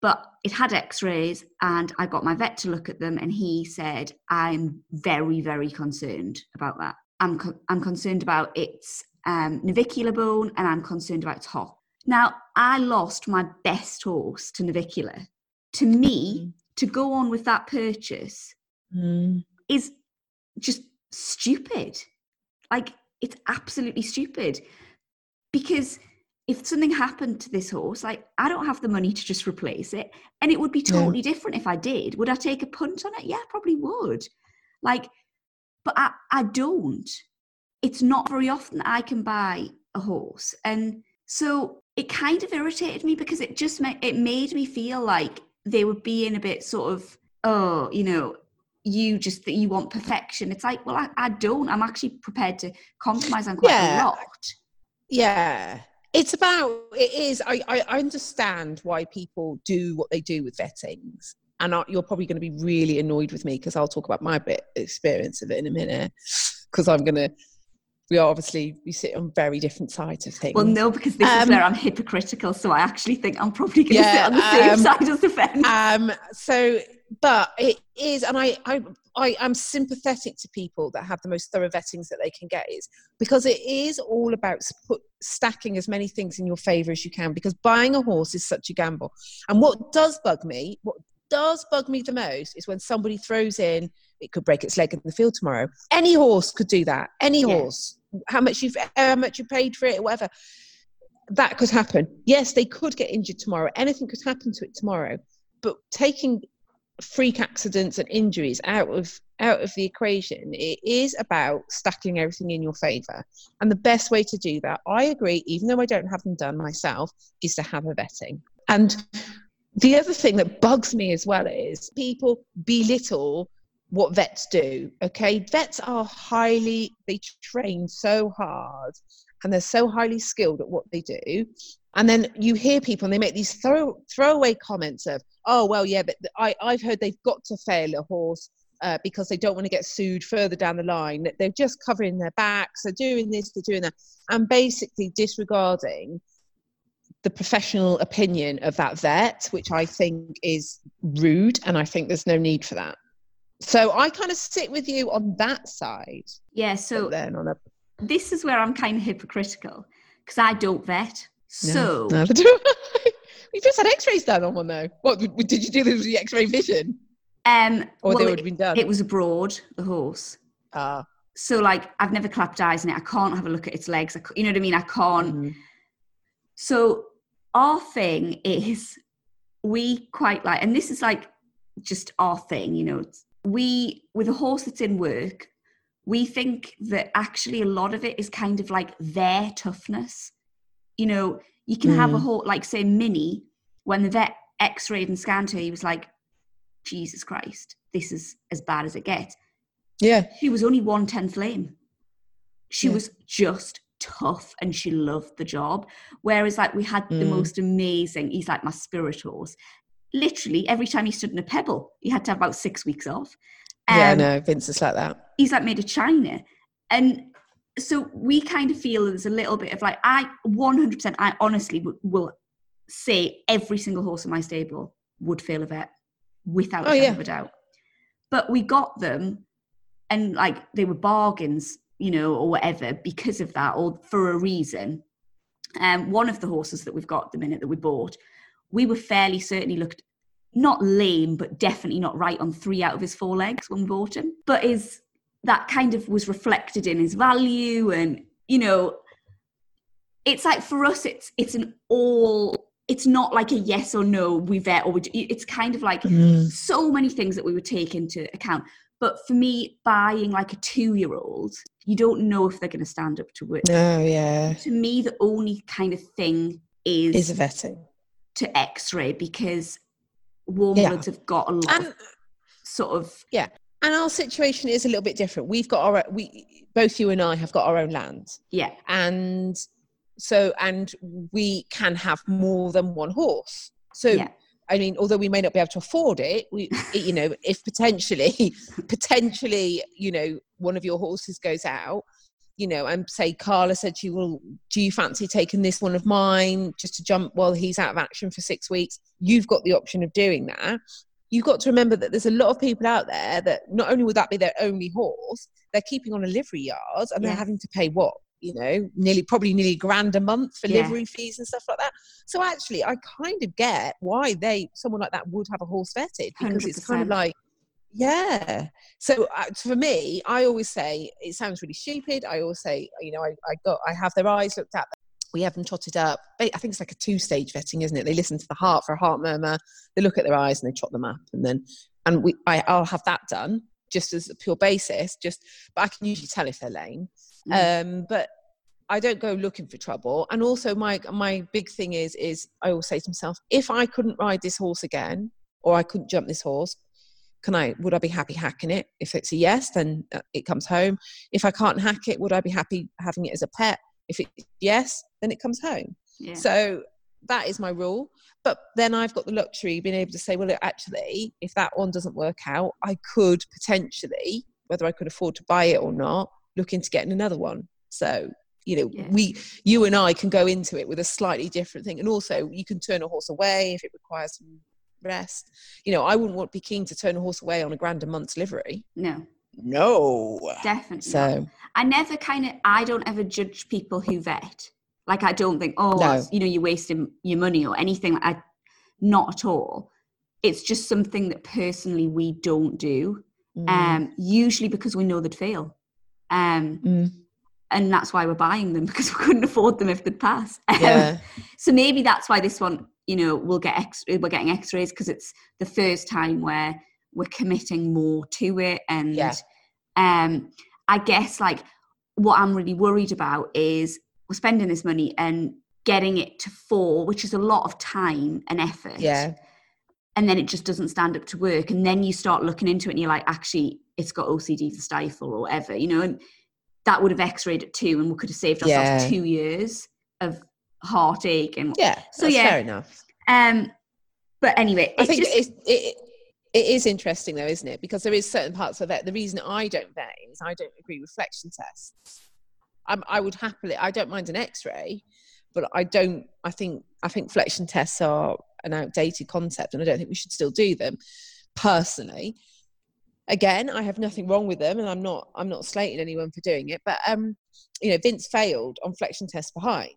S1: but it had x rays, and I got my vet to look at them, and he said, I'm very, very concerned about that. I'm, co- I'm concerned about its um, navicular bone, and I'm concerned about its hock. Now, I lost my best horse to navicular. To me, to go on with that purchase
S2: Mm.
S1: is just stupid. Like it's absolutely stupid. Because if something happened to this horse, like I don't have the money to just replace it. And it would be totally different if I did. Would I take a punt on it? Yeah, I probably would. Like, but I, I don't. It's not very often I can buy a horse. And so it kind of irritated me because it just made it made me feel like they were being a bit sort of, oh, you know, you just that you want perfection. It's like, well, I, I don't. I'm actually prepared to compromise on quite
S2: Yeah.
S1: a lot.
S2: Yeah. It's about, it is, I, I understand why people do what they do with vettings. And I, you're probably going to be really annoyed with me because I'll talk about my bit experience of it in a minute. Because I'm going to, we are obviously, we sit on very different sides of things.
S1: Well, no, because this is
S2: Um,
S1: where I'm hypocritical. So I actually think I'm probably going to
S2: Yeah,
S1: sit on the same
S2: um,
S1: side as the fence.
S2: um so but it is and i i I am sympathetic to people that have the most thorough vettings that they can get is because it is all about put, stacking as many things in your favor as you can because buying a horse is such a gamble. And what does bug me, what does bug me the most is when somebody throws in it could break its leg in the field tomorrow. Any horse could do that. Any yeah. horse. How much you've how much you paid for it, whatever. That could happen. Yes, they could get injured tomorrow. Anything could happen to it tomorrow. But taking freak accidents and injuries out of out of the equation it is about stacking everything in your favor and the best way to do that i agree even though i don't have them done myself is to have a vetting and the other thing that bugs me as well is people belittle what vets do. Okay, vets are highly, they train so hard and they're so highly skilled at what they do. And then you hear people and they make these throw, throwaway comments of, oh, well, yeah, but I, I've heard they've got to fail a horse uh, because they don't want to get sued further down the line. They're just covering their backs, they're doing this, they're doing that, and basically disregarding the professional opinion of that vet, which I think is rude, and I think there's no need for that. So I kind of sit with you on that side.
S1: Yeah. So then on a this is where I'm kind of hypocritical because I don't vet. So
S2: no, neither do I. we just had X-rays done on one though. What did you do? This the X-ray vision.
S1: Um,
S2: or well, they would have been done.
S1: It was abroad. The horse.
S2: Ah. Uh,
S1: so like I've never clapped eyes in it. I can't have a look at its legs. I, you know what I mean? I can't. Mm-hmm. So our thing is we quite like, and this is like just our thing. You know, we with a horse that's in work we think that actually a lot of it is kind of like their toughness you know you can mm. have a mm. horse like say Minnie when the vet x-rayed and scanned her he was like jesus christ this is as bad as it gets
S2: yeah
S1: she was only one tenth lame she yeah. was just tough and she loved the job whereas like we had mm. the most amazing he's like my spirit horse literally every time he stood in a pebble, he had to have about six weeks off.
S2: Um, yeah, no, Vince is like that.
S1: He's like made of china. And so we kind of feel there's a little bit of like, I 100%, I honestly w- will say every single horse in my stable would fail a vet without oh, a yeah. of a doubt. But we got them and like they were bargains, you know, or whatever because of that or for a reason. Um, one of the horses that we've got the minute that we bought we were fairly certainly looked not lame, but definitely not right on three out of his four legs when we bought him. But is that kind of was reflected in his value, and you know, it's like for us, it's it's an all. It's not like a yes or no. We vet or we. Do, it's kind of like mm. so many things that we would take into account. But for me, buying like a two-year-old, you don't know if they're going to stand up to it.
S2: Oh yeah.
S1: To me, the only kind of thing is
S2: is a vetting
S1: to X-ray because warm yeah. bloods have got a lot and, of sort of
S2: yeah. And our situation is a little bit different. We've got our we both you and I have got our own land.
S1: Yeah.
S2: And so and we can have more than one horse. So yeah. I mean, although we may not be able to afford it, we, you know, if potentially, potentially, you know, one of your horses goes out, you know, and say Carla said to you, well, do you fancy taking this one of mine just to jump while he's out of action for six weeks? You've got the option of doing that. You've got to remember that there's a lot of people out there that not only would that be their only horse, they're keeping on a livery yard and yeah. they're having to pay what? You know, nearly probably nearly grand a month for yeah. livery fees and stuff like that. So actually, I kind of get why they someone like that would have a horse vetted because 100%. it's kind of like yeah so uh, for me i always say it sounds really stupid i always say you know i, I got i have their eyes looked at we have them trotted up i think it's like a two stage vetting isn't it they listen to the heart for a heart murmur they look at their eyes and they trot them up and then and we I, i'll have that done just as a pure basis just but i can usually tell if they're lame mm. um but I don't go looking for trouble. And also my my big thing is is I always say to myself, if I couldn't ride this horse again, or I couldn't jump this horse, can I would I be happy hacking it? If it's a yes, then uh, it comes home. If I can't hack it, would I be happy having it as a pet? If it's yes, then it comes home. Yeah. So that is my rule. But then I've got the luxury of being able to say, well, actually, if that one doesn't work out, I could potentially, whether I could afford to buy it or not, look into getting another one. So you know yeah. we you and i can go into it with a slightly different thing and also you can turn a horse away if it requires some rest. You know, I wouldn't want be keen to turn a horse away on a grand a month's livery.
S1: No,
S2: No.
S1: definitely. not.
S2: So
S1: I never kind of, I don't ever judge people who vet. Like, I don't think, oh,
S2: No.
S1: you know, you're wasting your money or anything. like I, not at all. It's just something that personally we don't do.
S2: mm,
S1: Um, usually because we know they'd fail. Um,
S2: mm,
S1: and that's why we're buying them because we couldn't afford them if they'd pass.
S2: Yeah.
S1: so maybe that's why this one, you know, we'll get X, we're getting X-rays because it's the first time where we're committing more to it. And
S2: Yeah.
S1: um, I guess like what I'm really worried about is we're spending this money and getting it to fall, which is a lot of time and effort.
S2: Yeah.
S1: And then it just doesn't stand up to work. And then you start looking into it and you're like, actually, it's got OCD for stifle or whatever, you know, and that would have x-rayed it too and we could have saved ourselves
S2: Yeah.
S1: two years of heartache and
S2: Yeah.
S1: So, yeah,
S2: fair enough.
S1: um but anyway
S2: I think
S1: just
S2: it's, it, it is interesting though, isn't it? Because there is certain parts of it. The reason I don't vet is I don't agree with flexion tests. I'm, I would happily. I don't mind an X-ray, but I don't. I think I think flexion tests are an outdated concept, and I don't think we should still do them. Personally, again, I have nothing wrong with them, and I'm not. I'm not slating anyone for doing it. But um, you know, Vince failed on flexion tests behind.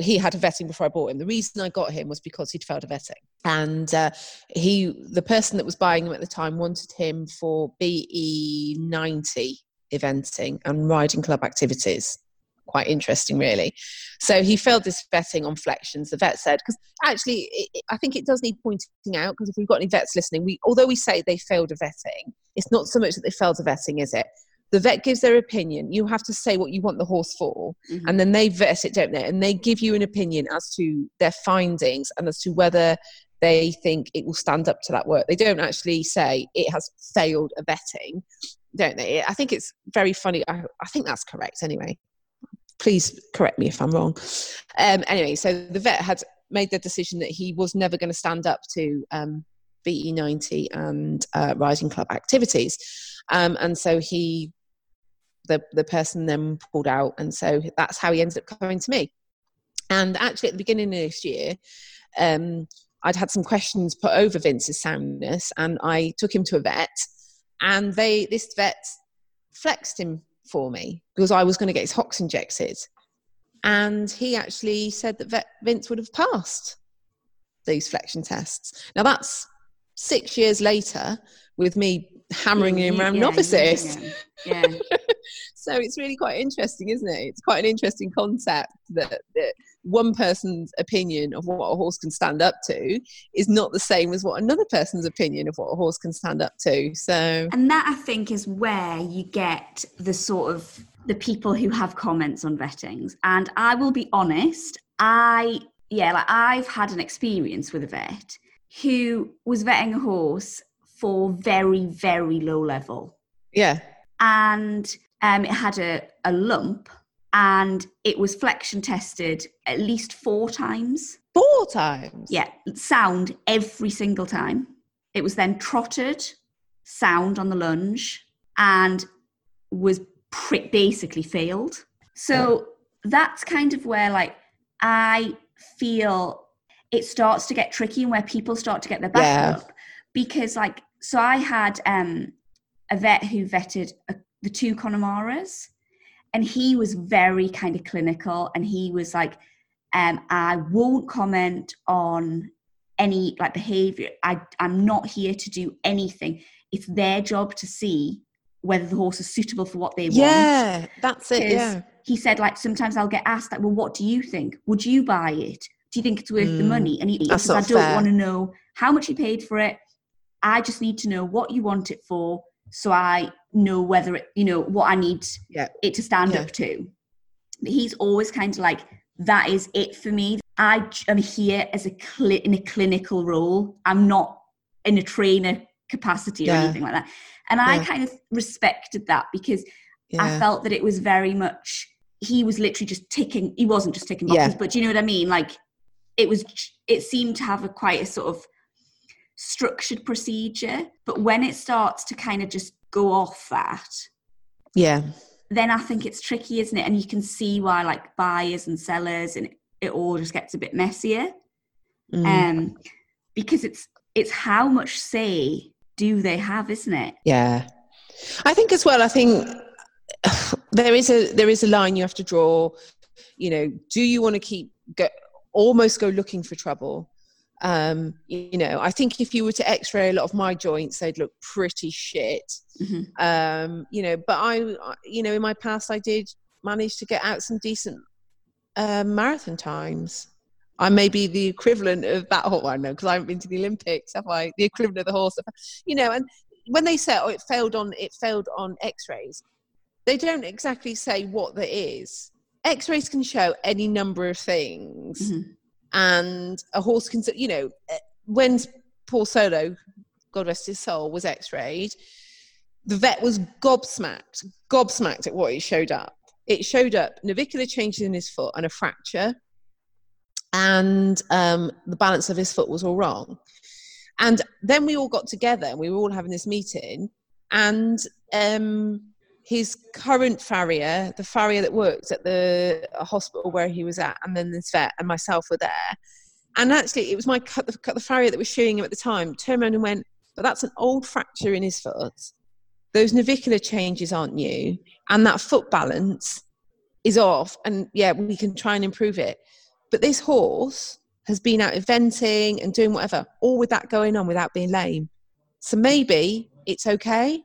S2: He had a vetting before I bought him. The reason I got him was because he'd failed a vetting. And uh, he the person that was buying him at the time wanted him for be 90 eventing and riding club activities. Quite interesting really. So he failed this vetting on flexions the vet said because actually it- i think it does need pointing out because if we've got any vets listening we although we say they failed a vetting it's not so much that they failed a vetting is it the vet gives their opinion you have to say what you want the horse for
S1: Mhm.
S2: and then they vet it, don't they? And they give you an opinion as to their findings and as to whether they think it will stand up to that work. They don't actually say it has failed a vetting, don't they? I think it's very funny. I, I think that's correct anyway. Please correct me if I'm wrong. Um, anyway, so the vet had made the decision that he was never going to stand up to um, BE90 and uh, riding club activities. Um, and so he the the person then pulled out, and so that's how he ended up coming to me. And actually, at the beginning of this year, um, I'd had some questions put over Vince's soundness, and I took him to a vet, and they this vet flexed him for me because I was going to get his hocks injected, and he actually said that vet, Vince would have passed these flexion tests. Now that's six years later with me hammering him
S1: Yeah,
S2: around
S1: yeah,
S2: novices.
S1: Yeah.
S2: so it's really quite interesting, isn't it? It's quite an interesting concept that, that one person's opinion of what a horse can stand up to is not the same as what another person's opinion of what a horse can stand up to. So
S1: And that I think is where you get the sort of the people who have comments on vettings. And I will be honest, I yeah, like I've had an experience with a vet who was vetting a horse for very, very low level.
S2: yeah,
S1: And um, it had a, a lump and it was flexion tested at least four times.
S2: four times.
S1: Yeah, sound every single time. It was then trotted, sound on the lunge, and was pre- basically failed. So that's kind of where, like, I feel it starts to get tricky and where people start to get their back
S2: Yeah.
S1: up because, like, so I had um, a vet who vetted a, the two Connemara's, and he was very kind of clinical, and he was like, um, I won't comment on any like behavior. I, I'm not here to do anything. It's their job to see whether the horse is suitable for what they want.
S2: Yeah, that's it. Yeah.
S1: He said, like, sometimes I'll get asked, like, well, what do you think? Would you buy it? Do you think it's worth the
S2: Mm,
S1: money? And he, he says, I don't
S2: fair.
S1: want to know how much you paid for it. I just need to know what you want it for so I know whether it, you know, what I need
S2: Yeah.
S1: it to stand
S2: Yeah.
S1: up to. But he's always kind of like, that is it for me. I am here as a cli- in a clinical role. I'm not in a trainer capacity or
S2: Yeah.
S1: anything like that. And I kind of respected that because. I felt that it was very much he was literally just ticking. He wasn't just ticking boxes, but do you know what I mean? Like it was. It seemed to have a quite a sort of structured procedure. But when it starts to kind of just go off that,
S2: yeah.
S1: then I think it's tricky, isn't it? And you can see why like buyers and sellers and it all just gets a bit messier.
S2: Mm.
S1: Um, because it's it's how much say do they have, isn't it?
S2: Yeah. I think as well, I think there is a there is a line you have to draw. You know, do you want to keep go, almost go looking for trouble? Um, you know, I think if you were to X-ray a lot of my joints, they'd look pretty shit. Mm-hmm. Um, you know, but I, you know, in my past, I did manage to get out some decent uh, marathon times. I may be the equivalent of that horse. I know because I haven't been to the Olympics, have I? The equivalent of the horse, you know. And when they say, "Oh, it failed on it failed on X-rays," they don't exactly say what that is. X-rays can show any number of things, mm-hmm. And a horse can, you know, eh, when Paul Solo, God rest his soul, was X-rayed, the vet was gobsmacked, gobsmacked at what he showed up. It showed up navicular changes in his foot and a fracture and um, the balance of his foot was all wrong. And then we all got together and we were all having this meeting, and um, his current farrier, the farrier that worked at the hospital where he was at, and then this vet and myself were there. And actually, it was my cut the, the farrier that was showing him at the time turned around and went, "But that's an old fracture in his foot. Those navicular changes aren't new, and that foot balance is off. And yeah, we can try and improve it." But this horse has been out eventing and doing whatever, all with that going on without being lame. So maybe it's okay,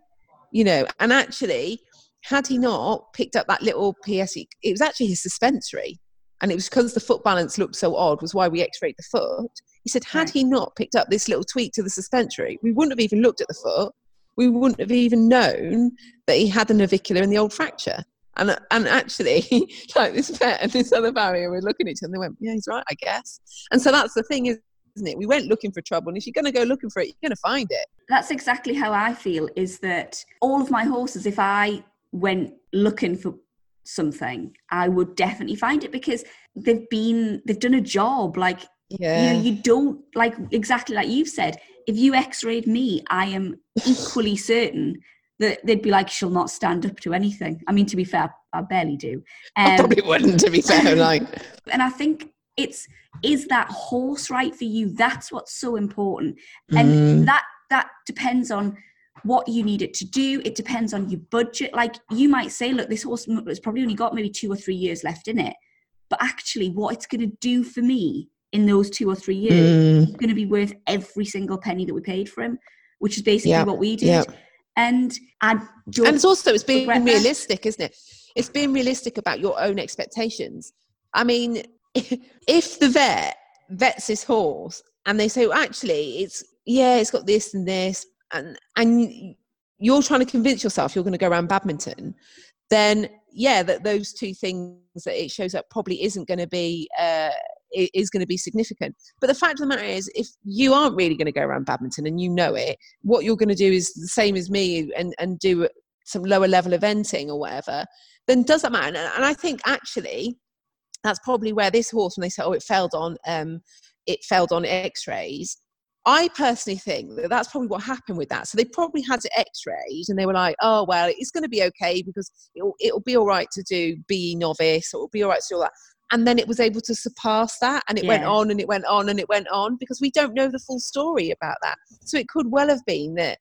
S2: you know. And actually, had he not picked up that little PSD, it was actually his suspensory. And it was because the foot balance looked so odd, was why we x rayed the foot. He said, had he not picked up this little tweak to the suspensory, we wouldn't have even looked at the foot. We wouldn't have even known that he had the navicular and the old fracture. And and actually, like this vet and this other farrier were looking at each other and they went, Yeah, he's right, I guess. And so that's the thing, isn't it? We went looking for trouble, and if you're gonna go looking for it, you're gonna find it.
S1: That's exactly how I feel, is that all of my horses, if I went looking for something, I would definitely find it because they've been they've done a job. Like yeah. you, you don't like exactly like you've said, if you x-rayed me, I am equally certain that they'd be like, she'll not stand up to anything. I mean, to be fair, I barely do.
S2: Um, I probably wouldn't, to be fair. Like,
S1: and I think it's is that horse right for you? That's what's so important, and mm. that that depends on what you need it to do. It depends on your budget. Like you might say, look, this horse has probably only got maybe two or three years left in it, but actually, what it's going to do for me in those two or three years mm. is going to be worth every single penny that we paid for him, which is basically what we did and I
S2: and it's also it's being realistic, isn't it? It's being realistic about your own expectations. I mean, if the vet vets his horse and they say, well, actually, it's yeah, it's got this and this, and and you're trying to convince yourself you're going to go around badminton, then yeah, that those two things that it shows up probably isn't going to be uh, is going to be significant. But the fact of the matter is, if you aren't really going to go around badminton and you know it, what you're going to do is the same as me and, and do some lower level eventing or whatever, then does that matter? And I think actually that's probably where this horse, when they say, oh, it failed on, um, it failed on X-rays. I personally think that that's probably what happened with that. So they probably had it X-rayed, and they were like, "Oh well, it's going to be okay because it'll, it'll be all right to do BE novice, or it'll be all right to do all that." and then it was able to surpass that and it yeah. went on and it went on and it went on because we don't know the full story about that so it could well have been that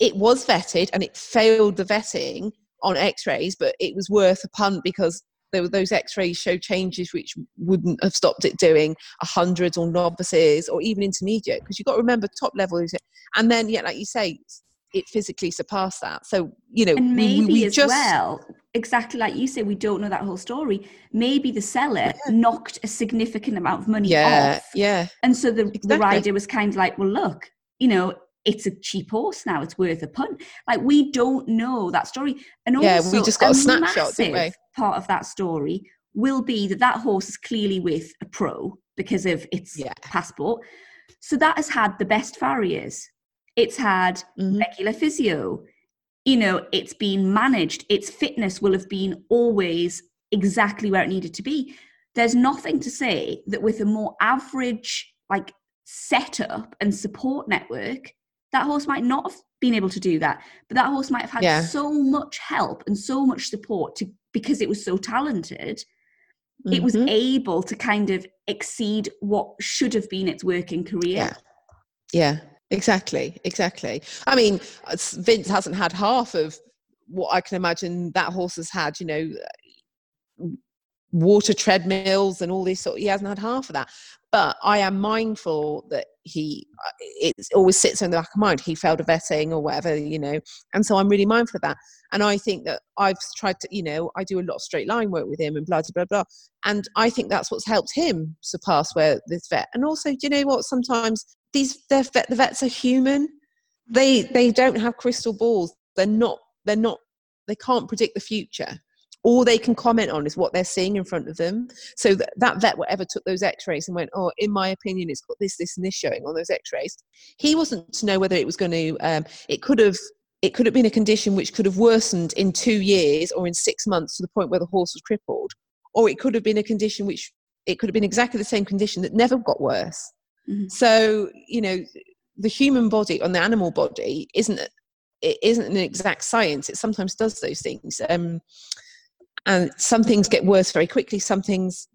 S2: it was vetted and it failed the vetting on x-rays but it was worth a punt because there were those x-rays show changes which wouldn't have stopped it doing a hundreds or novices or even intermediate because you've got to remember top level is it and then yeah like you say it physically surpassed that. So, you know,
S1: and maybe we, we as just, well, exactly like you say, we don't know that whole story. Maybe the seller yeah. knocked a significant amount of money
S2: yeah,
S1: off.
S2: Yeah.
S1: And so the, exactly. the rider was kind of like, well, look, you know, it's a cheap horse now. It's worth a punt. Like we don't know that story. And also, yeah, we just got a, a snapshot? Part of that story will be that that horse is clearly with a pro because of its yeah. passport. So that has had the best farriers it's had mm-hmm. regular physio you know it's been managed its fitness will have been always exactly where it needed to be there's nothing to say that with a more average like setup and support network that horse might not have been able to do that but that horse might have had yeah. so much help and so much support to because it was so talented mm-hmm. it was mm-hmm. able to kind of exceed what should have been its working career
S2: yeah Yeah, exactly, exactly. I mean, Vince hasn't had half of what I can imagine that horse has had. You know, water treadmills and all this sort. of, He hasn't had half of that. But I am mindful that he uh, it always sits in the back of mind. He failed a vetting or whatever, you know, and so I'm really mindful of that. And I think that I've tried to, you know, I do a lot of straight line work with him and blah blah blah. And I think that's what's helped him surpass where this vet. And also, you know what? Sometimes these vet, the vets are human. They they don't have crystal balls. They're not. They're not. They can't predict the future all they can comment on is what they're seeing in front of them. So that, that vet, whatever took those x-rays and went, oh, in my opinion, it's got this, this, and this showing on those x-rays. He wasn't to know whether it was going to, um, it could have, it could have been a condition which could have worsened in two years or in six months to the point where the horse was crippled. Or it could have been a condition which, it could have been exactly the same condition that never got worse. Mm-hmm. So, you know, the human body on the animal body isn't, it isn't an exact science. It sometimes does those things. Um, and some things get worse very quickly some things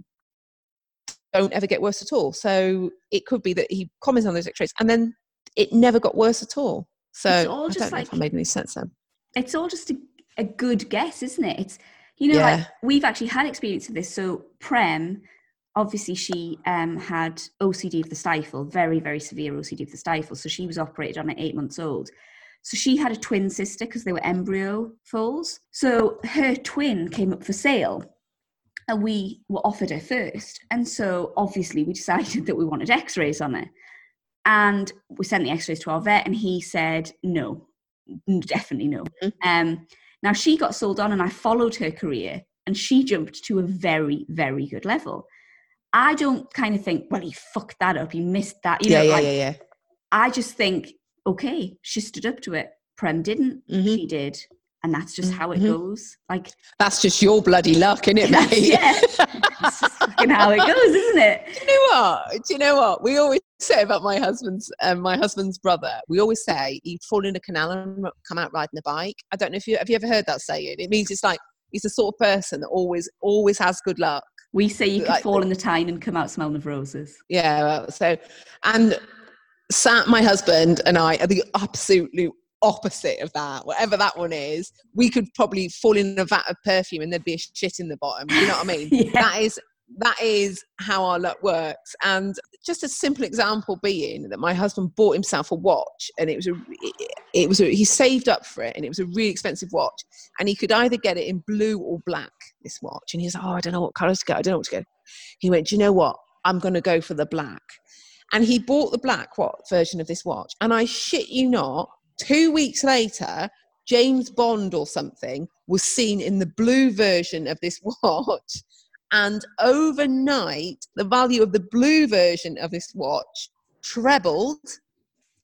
S2: don't ever get worse at all. So it could be that he comments on those x-rays and then it never got worse at all. So i don't know like, if i made any sense then.
S1: It's all just a, a good guess isn't it? It's you know yeah. like we've actually had experience of this. So prem obviously she um, had ocd of the stifle very very severe ocd of the stifle. So she was operated on at eight months old so she had a twin sister because they were embryo foals. So her twin came up for sale and we were offered her first. And so obviously we decided that we wanted x rays on her. And we sent the x rays to our vet and he said, no, definitely no. Mm-hmm. Um, now she got sold on and I followed her career and she jumped to a very, very good level. I don't kind of think, well, he fucked that up, he missed that. You
S2: yeah,
S1: know,
S2: yeah,
S1: like,
S2: yeah, yeah.
S1: I just think okay, she stood up to it. Prem didn't, mm-hmm. she did. And that's just how it mm-hmm. goes. Like
S2: that's just your bloody luck, isn't it, mate?
S1: yeah, that's just fucking how it goes, isn't it?
S2: Do you know what? Do you know what we always say about my husband's um, my husband's brother? We always say he'd fall in a canal and come out riding a bike. I don't know if you have you ever heard that saying. It means it's like he's the sort of person that always always has good luck.
S1: We say you could like, fall in the Tyne and come out smelling of roses.
S2: Yeah, so and Sam, my husband and I are the absolute opposite of that. Whatever that one is, we could probably fall in a vat of perfume and there'd be a shit in the bottom. You know what I mean? yeah. That is that is how our luck works. And just a simple example being that my husband bought himself a watch, and it was a it, it was a, he saved up for it, and it was a really expensive watch, and he could either get it in blue or black. This watch, and he's like, oh, I don't know what colours to get. I don't know what to get. He went, do you know what? I'm going to go for the black. And he bought the black what version of this watch. And I shit you not, two weeks later, James Bond or something was seen in the blue version of this watch. And overnight, the value of the blue version of this watch trebled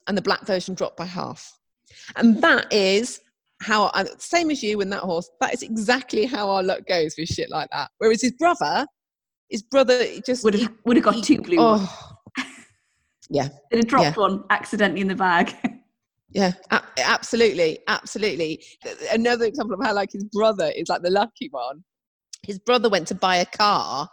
S2: and the black version dropped by half. And that is how, same as you and that horse, that is exactly how our luck goes with shit like that. Whereas his brother, his brother just
S1: would have, would have got two blue.
S2: Oh, yeah.
S1: Did it dropped yeah. one accidentally in the bag?
S2: yeah, absolutely, absolutely. Another example of how like his brother is like the lucky one. His brother went to buy a car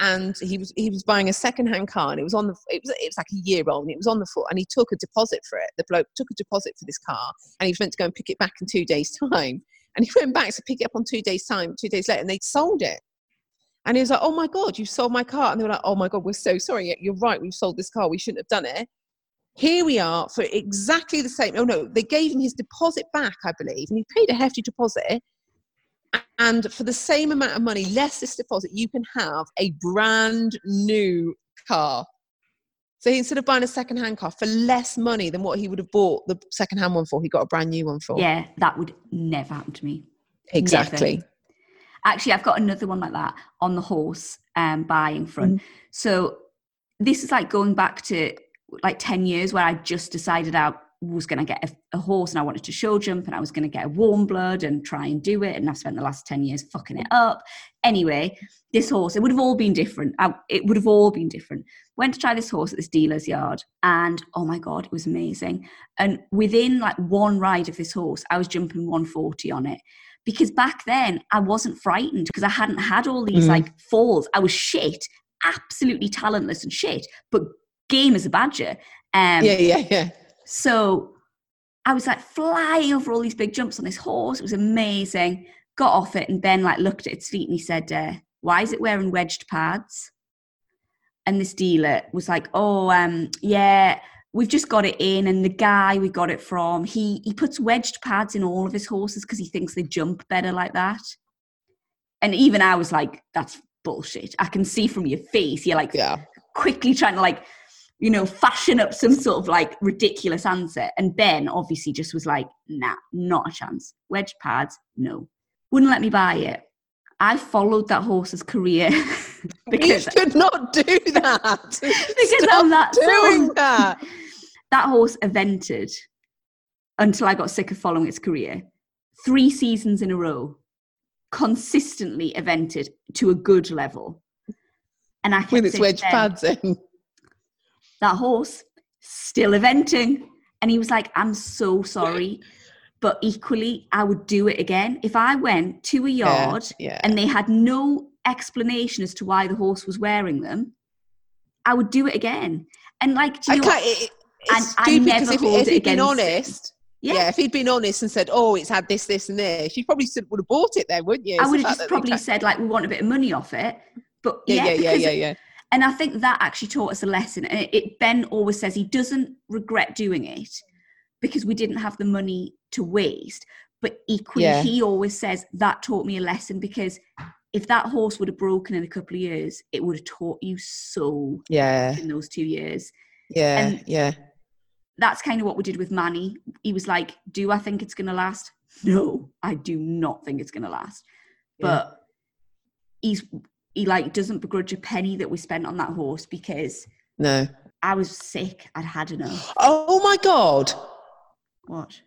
S2: and he was he was buying a second-hand car and it was on the it was it was like a year old and it was on the foot and he took a deposit for it the bloke took a deposit for this car and he was meant to go and pick it back in two days time and he went back to pick it up on two days time two days later and they'd sold it and he was like, Oh my God, you sold my car. And they were like, Oh my God, we're so sorry. You're right. We've sold this car. We shouldn't have done it. Here we are for exactly the same. Oh no, they gave him his deposit back, I believe. And he paid a hefty deposit. And for the same amount of money, less this deposit, you can have a brand new car. So instead of buying a second-hand car for less money than what he would have bought the second-hand one for, he got a brand new one for.
S1: Yeah, that would never happen to me.
S2: Exactly.
S1: Never. Actually, I've got another one like that on the horse um, buying front. Mm. So this is like going back to like 10 years where I just decided I was going to get a, a, horse and I wanted to show jump and I was going to get a warm blood and try and do it. And I've spent the last 10 years fucking it up. Anyway, this horse, it would have all been different. I, it would have all been different. Went to try this horse at this dealer's yard and oh my God, it was amazing. And within like one ride of this horse, I was jumping 140 on it because back then I wasn't frightened because I hadn't had all these mm. like falls. I was shit, absolutely talentless and shit, but game as a badger. Um,
S2: yeah, yeah, yeah.
S1: So I was like flying over all these big jumps on this horse. It was amazing. Got off it, and Ben like looked at its feet and he said, uh, "Why is it wearing wedged pads?" And this dealer was like, "Oh, um, yeah." We've just got it in, and the guy we got it from, he he puts wedged pads in all of his horses because he thinks they jump better like that. And even I was like, "That's bullshit." I can see from your face, you're like
S2: Yeah.
S1: quickly trying to like you know fashion up some sort of like ridiculous answer and ben obviously just was like nah not a chance wedge pads no wouldn't let me buy it i followed that horse's career
S2: You
S1: because
S2: should not do that.
S1: because
S2: Stop
S1: i'm that
S2: doing
S1: sold.
S2: that.
S1: That horse evented until i got sick of following its career three seasons in a row consistently evented to a good level and i kept
S2: With its wedge pads in.
S1: that horse still eventing and he was like i'm so sorry but equally i would do it again if i went to a yard
S2: Yeah.
S1: and they had no explanation as to why the horse was wearing them i would do it again and like do
S2: I
S1: you know
S2: can't,
S1: what?
S2: it,
S1: And I
S2: stupid because if, if he'd been honest,
S1: Yeah.
S2: yeah. if he'd been honest and said, "Oh, it's had this, this, and this," you probably would have bought it then, wouldn't you?
S1: i would have just probably said like we want a bit of money off it but
S2: yeah,
S1: yeah
S2: yeah, yeah, yeah, yeah.
S1: and i think that actually taught us a lesson and it, it ben always says he doesn't regret doing it because we didn't have the money to waste but equally
S2: Yeah.
S1: he always says that taught me a lesson because if that horse would have broken in a couple of years it would have taught you so
S2: Yeah,
S1: in those two years
S2: yeah,
S1: And-
S2: yeah.
S1: That's kind of what we did with manny he was like do i think it's going to last no i do not think it's going to last
S2: Yeah.
S1: but he's he like doesn't begrudge a penny that we spent on that horse because
S2: No.
S1: I was sick. I'd had enough.
S2: Oh my god.
S1: What?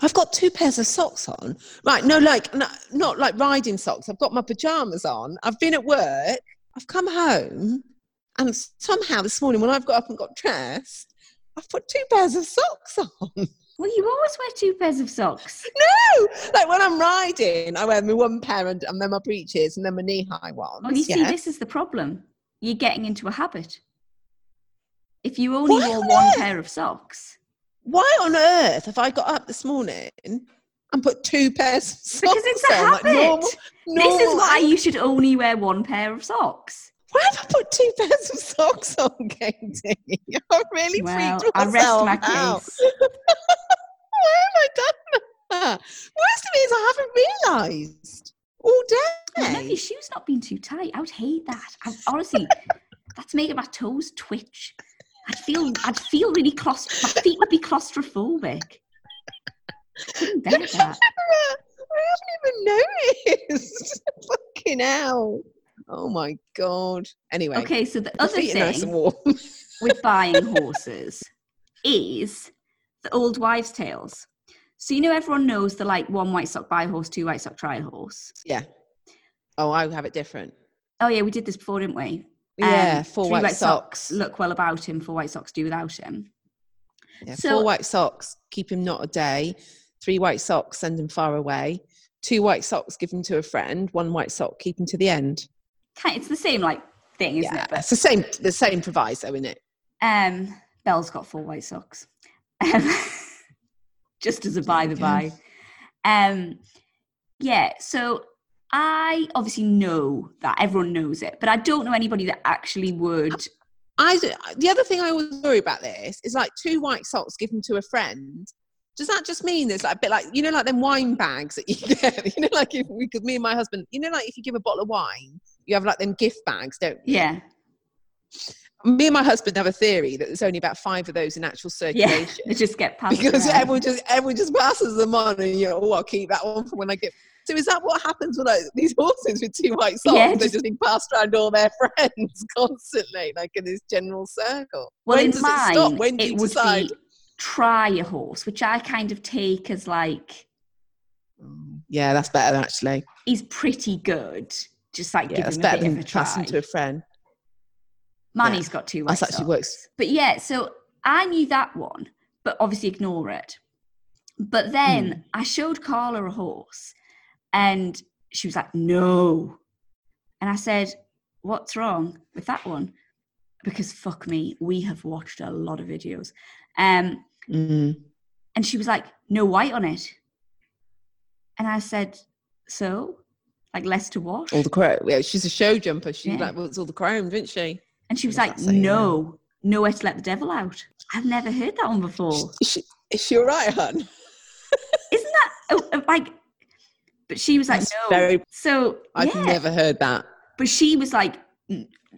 S2: I've got two pairs of socks on. Right, no, like no, not like riding socks. I've got my pajamas on. I've been at work. I've come home, and somehow this morning when I've got up and got dressed, I've put two pairs of socks on.
S1: Well, you always wear two pairs of socks.
S2: no, like when I'm riding, I wear my one pair and, and then my breeches and then my knee-high ones.
S1: Well, you see, this is the problem. You're getting into a habit. If you only
S2: Why
S1: wore
S2: on
S1: one
S2: earth?
S1: pair of socks,
S2: Why on earth have I got up this morning and put two pairs of socks
S1: because it's a
S2: on?
S1: habit.
S2: Like normal,
S1: this is
S2: normal
S1: why you should only wear one pair of socks.
S2: Why have I put two pairs of socks on, Katie? I really
S1: Well,
S2: freaked
S1: I rest my
S2: out.
S1: case.
S2: Why have I done that? Worst of it is I haven't realised all
S1: Well, no,
S2: day.
S1: your shoes not being too tight. I would hate that. I, honestly, that's making my toes twitch. I'd feel, I'd feel really claustrophobic. My feet would be claustrophobic. Couldn't bear that.
S2: I haven't even noticed. Fucking hell. Oh my god. Anyway,
S1: Okay, so the other
S2: are nice
S1: thing with buying horses is the old wives' tales. So you know everyone knows the like one white sock buy horse, two white sock try horse.
S2: yeah. Oh, I have it different.
S1: Oh yeah, we did this before, didn't we?
S2: Yeah,
S1: Um,
S2: four
S1: three
S2: white socks.
S1: Look well about him. Four white socks do without him.
S2: Yeah,
S1: So-
S2: four white socks, keep him not a day. Three white socks, send him far away. Two white socks, give him to a friend. One white sock, keep him to the end.
S1: Kind it's the same like thing, isn't
S2: yeah,
S1: it? But
S2: it's the same, the same proviso, isn't it?
S1: Um, Belle's got four white socks. Um, just as a by the by. Um, yeah, so I obviously know that everyone knows it, but I don't know anybody that actually would.
S2: I d- the other thing I always worry about this is like two white socks given to a friend. Does that just mean there's like a bit like you know like them wine bags that you get? You know, like if we could me and my husband, you know, like if you give a bottle of wine, you have like them gift bags, don't you?
S1: Yeah,
S2: Me and my husband have a theory that there's only about five of those in actual circulation.
S1: yeah, they just get passed
S2: because
S1: around.
S2: everyone just everyone just passes them on and you know oh I'll keep that one for when I get so is that what happens with like these horses with two white socks
S1: Yeah,
S2: they're
S1: just-
S2: just being passed around all their friends constantly like in this general circle
S1: Well,
S2: when
S1: in
S2: does
S1: mine,
S2: it stop when do
S1: it
S2: you
S1: would
S2: decide
S1: be try a horse, which I kind of take as like mm,
S2: yeah that's better actually
S1: he's pretty good. Just like
S2: yeah
S1: give him a bit of a try.
S2: passing to a friend
S1: Manny's got two
S2: That's actually works.
S1: But yeah, so I knew that one, but obviously ignore it. But then
S2: Hmm.
S1: I showed Carla a horse and she was like, no. And I said, what's wrong with that one? because fuck me, we have watched a lot of videos. Um,
S2: Mm.
S1: and she was like, no white on it. And I said, so? Like less to wash?
S2: All the chrome. Yeah, she's a show jumper. She
S1: Yeah.
S2: like wants all the chrome, didn't she?
S1: And she was like,
S2: does that say,
S1: no, nowhere to let the devil out. I've never heard that one before.
S2: Is she, is she all right, hun?
S1: Isn't that oh, uh, like? But she was like,
S2: That's
S1: no.
S2: very-
S1: so
S2: I've
S1: yeah.
S2: never heard that.
S1: But she was like, "N-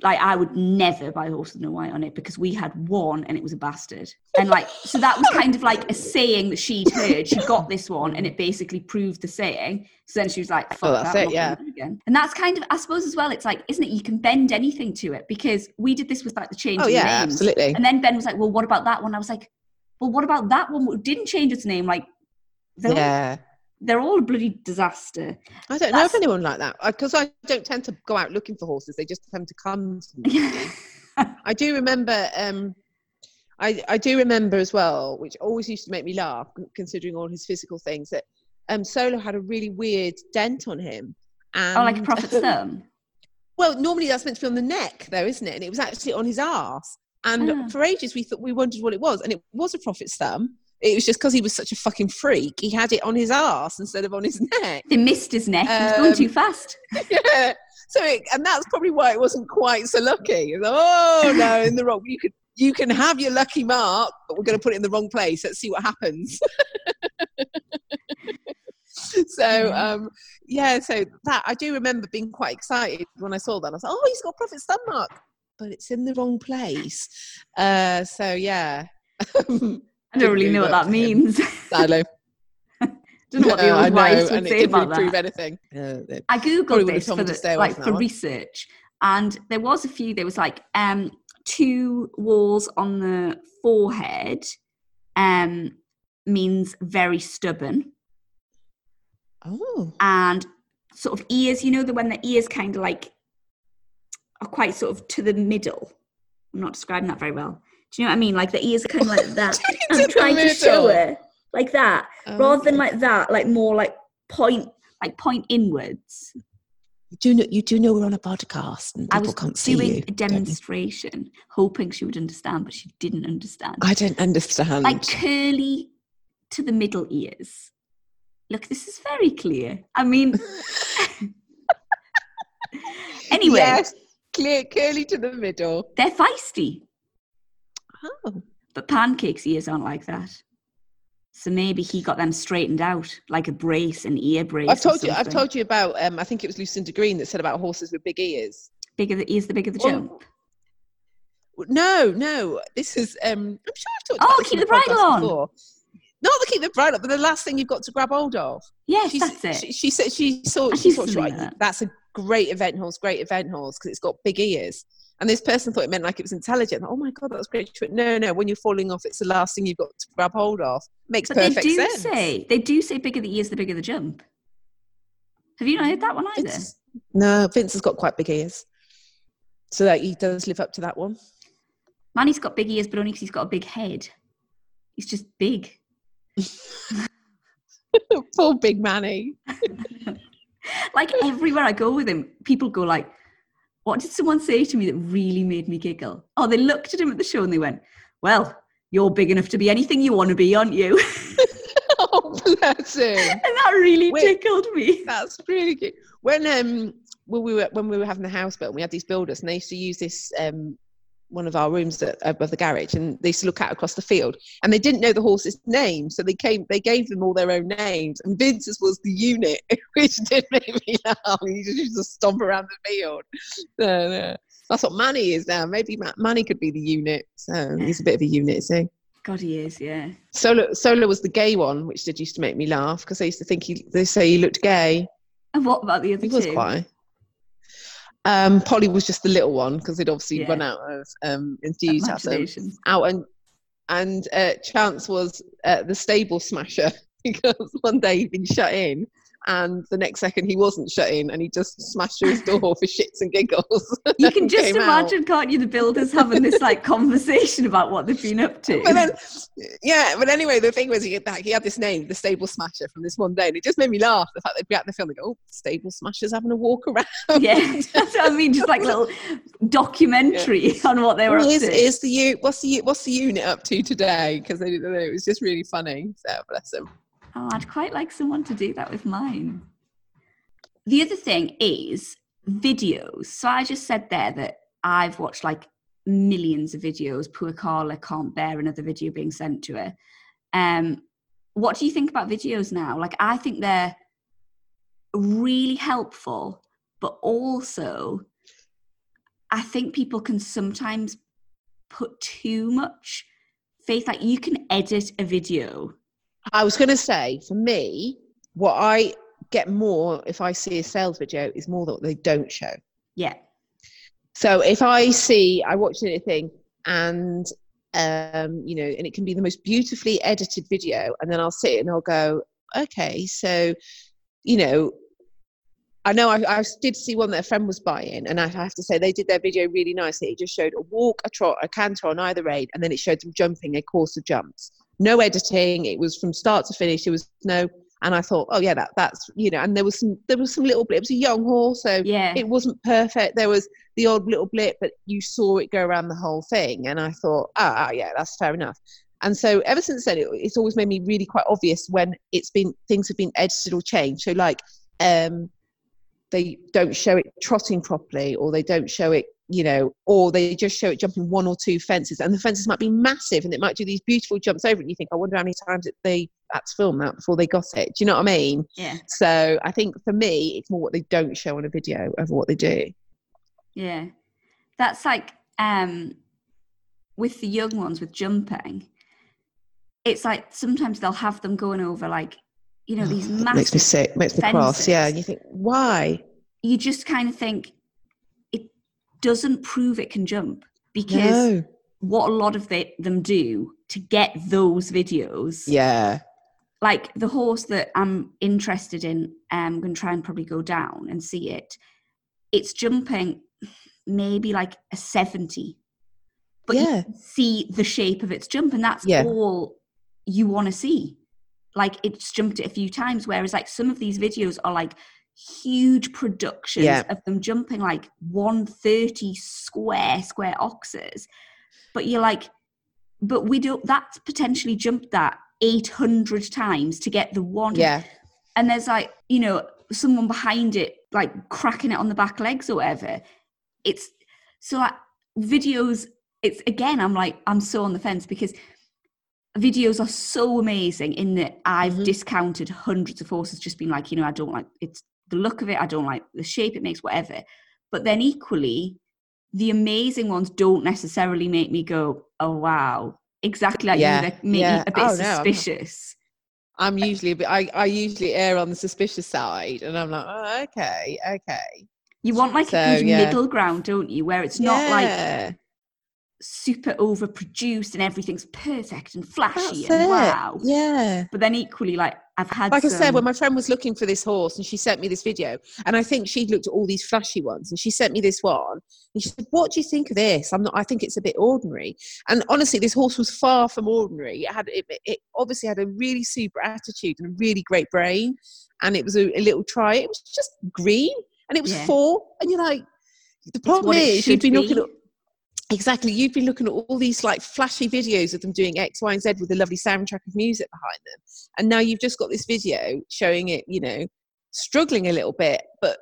S1: like I would never buy a horse with no white on it because we had one and it was a bastard. And like, so that was kind of like a saying that she'd heard. She got this one and it basically proved the saying. So then she was like, oh, fuck
S2: Oh, that's
S1: that,
S2: it, yeah.
S1: again. And that's kind of, I suppose as well, it's like, isn't it? You can bend anything to it because we did this with like the change
S2: Oh yeah,
S1: names.
S2: absolutely.
S1: And then Ben was like, well, what about that one? I was like, well, what about that one didn't change its name? Like,
S2: Yeah.
S1: They're all a bloody disaster.
S2: I don't know
S1: That's-
S2: of anyone like that because I don't tend to go out looking for horses. They just tend to come to me. I do remember. Um, I I do remember as well, which always used to make me laugh, considering all his physical things. That um, Solo had a really weird dent on him. And,
S1: oh, like a prophet's thumb.
S2: Well, normally that's meant to be on the neck, though, isn't it? And it was actually on his arse. And
S1: Ah.
S2: for ages, we thought we wondered what it was, and it was a prophet's thumb. It was just because he was such a fucking freak. He had it on his arse instead of on his neck.
S1: They missed his neck. he was going
S2: Um,
S1: too fast.
S2: yeah. So, it, and that's probably why it wasn't quite so lucky. Was, oh no, in the wrong. You could you can have your lucky mark, but we're going to put it in the wrong place. Let's see what happens. so,
S1: Yeah.
S2: um, yeah. So that I do remember being quite excited when I saw that. I was like, oh, he's got prophet's thumb mark, but it's in the wrong place. Uh, so yeah.
S1: I don't really know what that means.
S2: Silo.
S1: don't know what the old wives would say
S2: really
S1: about that.
S2: anything. Uh,
S1: I googled this for the, like for research, and there was a few. There was like um two whorls on the forehead, um means very stubborn,
S2: oh.
S1: and sort of ears. You know the when the ears kind of like are quite sort of to the middle. I'm not describing that very well. Do you know what I mean? Like the ears are kind of like that. I'm trying to show it like that,
S2: Oh,
S1: rather than like that, like more like point, like point inwards.
S2: You do know, you do know we're on a podcast and
S1: I
S2: people
S1: was
S2: can't see
S1: doing
S2: you.
S1: a demonstration, hoping she would understand, but she didn't understand.
S2: I don't understand.
S1: like curly to the middle ears. Look, this is very clear. I mean, anyway,
S2: yes, clear, curly to the middle.
S1: they're feisty,
S2: Oh,
S1: but Pancake's ears aren't like that. So maybe he got them straightened out, like a brace, an ear brace.
S2: I've told you. I've told you about. Um, I think it was Lucinda Green that said about horses with big ears.
S1: Bigger the ears, the bigger the
S2: Well,
S1: jump.
S2: No, no. This is. Um, I'm sure I've talked.
S1: Oh, keep the bridle on.
S2: Before. Not the keep the bridle, but the last thing you've got to grab hold of.
S1: Yes,
S2: She's-
S1: that's it.
S2: She, she said she saw. She thought she
S1: something
S2: was
S1: like
S2: like,
S1: that.
S2: that's a great event horse, great event horse because it's got big ears. And this person thought it meant like it was intelligent. Oh my god, that was great. Went, no, no. When you're falling off, it's the last thing you've got to grab hold of. Makes
S1: But they do
S2: sense.
S1: say they do say bigger the ears, the bigger the jump. Have you not heard that one either?
S2: Vince, no, Vince has got quite big ears, so that he does live up to that one.
S1: Manny's got big ears, but only because he's got a big head. He's just big.
S2: Poor big Manny.
S1: like everywhere I go with him, people go like, "What did someone say to me that really made me giggle?" Oh, they looked at him at the show and they went, "Well, you're big enough to be anything you want to be, aren't you?"
S2: oh, bless him.
S1: and that really
S2: Wait.
S1: tickled me.
S2: That's really good. When um when we were when we were having the house built, we had these builders, and they used to use this um one of our rooms at, above the garage, and they used to look out across the field, and they didn't know the horses' names, so they came they gave them all their own names, and Vince's was the unit, which did make me laugh. He just used to stomp around the field. So, yeah. That's what Manny is now. Maybe Ma- Manny could be the unit. So he's a bit of a unit, is he?
S1: God, he is, yeah.
S2: Solo Solo was the gay one, which did used to make me laugh because they used to think he they say he looked gay.
S1: And what about the other
S2: He was
S1: two?
S2: quite. Um, Polly was just the little one because they'd obviously
S1: Yeah.
S2: run out of um, enthusiasm. Out and and uh, Chance was uh, the stable smasher because one day he'd been shut in and the next second he wasn't shutting, and he just smashed through his door for shits and giggles.
S1: You can just
S2: came out.
S1: imagine, can't you, the builders having this like conversation about what they've been up to.
S2: But then, yeah. But anyway, the thing was, he had, that, he had this name, the Stable Smasher, from this one day, and it just made me laugh. The fact they'd be at the film, and go, "Oh, Stable Smasher's having a walk around."
S1: yeah, that's what I mean. Just like little documentary on what they were
S2: Well,
S1: up
S2: is,
S1: to.
S2: is the what's the what's the unit up to today? Because it was just really funny. So bless him.
S1: Oh, I'd quite like someone to do that with mine. The other thing is videos. So I just said there that I've watched like millions of videos. Poor Carla can't bear another video being sent to her. Um, what do you think about videos now? Like, I think they're really helpful, but also I think people can sometimes put too much faith. Like, you can edit a video.
S2: I was going to say, for me, what I get more if I see a sales video is more that they don't show.
S1: Yeah.
S2: So if I see, I watch anything and, um, you know, and it can be the most beautifully edited video, and then I'll sit and I'll go, okay, so, you know, I know I, I did see one that a friend was buying, and I have to say they did their video really nicely. It just showed a walk, a trot, a canter on either aid, and then it showed them jumping a course of jumps. No editing. It was from start to finish. It was no, and I thought, oh yeah, that that's you know, and there was some there was some little blip. It was a young horse, so
S1: Yeah.
S2: it wasn't perfect. There was the odd little blip, but you saw it go around the whole thing, and I thought, ah, ah, yeah, that's fair enough. And so ever since then, it, it's always made me really quite obvious when it's been things have been edited or changed. So like, um, they don't show it trotting properly, or they don't show it, you know, or they just show it jumping one or two fences, and the fences might be massive, and it might do these beautiful jumps over it. And you think, I wonder how many times it, they had to film that before they got it. Do you know what I mean?
S1: Yeah.
S2: So I think for me, it's more what they don't show on a video over what they do.
S1: Yeah. That's like um with the young ones with jumping. It's like sometimes they'll have them going over like, you know, these
S2: That
S1: massive
S2: makes me sick. Makes me cross. Yeah, and you think why?
S1: you just kind of think doesn't prove it can jump because
S2: No.
S1: what a lot of the, them do to get those videos
S2: Yeah.
S1: like the horse that I'm interested in, um, I'm going to try and probably go down and see it. It's jumping maybe like a 70, but you
S2: Yeah.
S1: see the shape of its jump, and that's
S2: Yeah.
S1: all you want to see. Like it's jumped it a few times, whereas like some of these videos are like huge productions
S2: Yeah.
S1: of them jumping like 130 square square oxers. But you're like, but we don't that's potentially jumped that 800 times to get the one
S2: Yeah.
S1: and there's like you know someone behind it like cracking it on the back legs or whatever it's so like videos it's again i'm like i'm so on the fence because videos are so amazing in that i've
S2: Mhm.
S1: discounted hundreds of horses just being like you know i don't like it's the look of it i don't like the shape it makes whatever but then equally the amazing ones don't necessarily make me go oh wow exactly like
S2: Yeah,
S1: you they make
S2: yeah.
S1: me a bit
S2: Oh, no, I'm
S1: suspicious
S2: I'm usually a bit. I, I usually err on the suspicious side, and I'm like, oh, okay, okay.
S1: You want like
S2: So,
S1: a good
S2: yeah.
S1: middle ground, don't you? Where it's not like
S2: Yeah.
S1: Super overproduced and everything's perfect and flashy
S2: That's
S1: and
S2: it.
S1: wow.
S2: Yeah.
S1: But then equally, like I've had
S2: like I said, when my friend was looking for this horse and she sent me this video, and I think she'd looked at all these flashy ones and she sent me this one. And she said, What do you think of this? I'm not, I think it's a bit ordinary. And honestly, this horse was far from ordinary. It had, it, it obviously had a really super attitude and a really great brain. And it was a, a little try. It was just green and it was
S1: Yeah.
S2: four. And you're like, the problem is you've
S1: should
S2: been looking at Exactly. You've been looking at all these like flashy videos of them doing X, Y, and Z with a lovely soundtrack of music behind them. And now you've just got this video showing it, you know, struggling a little bit. But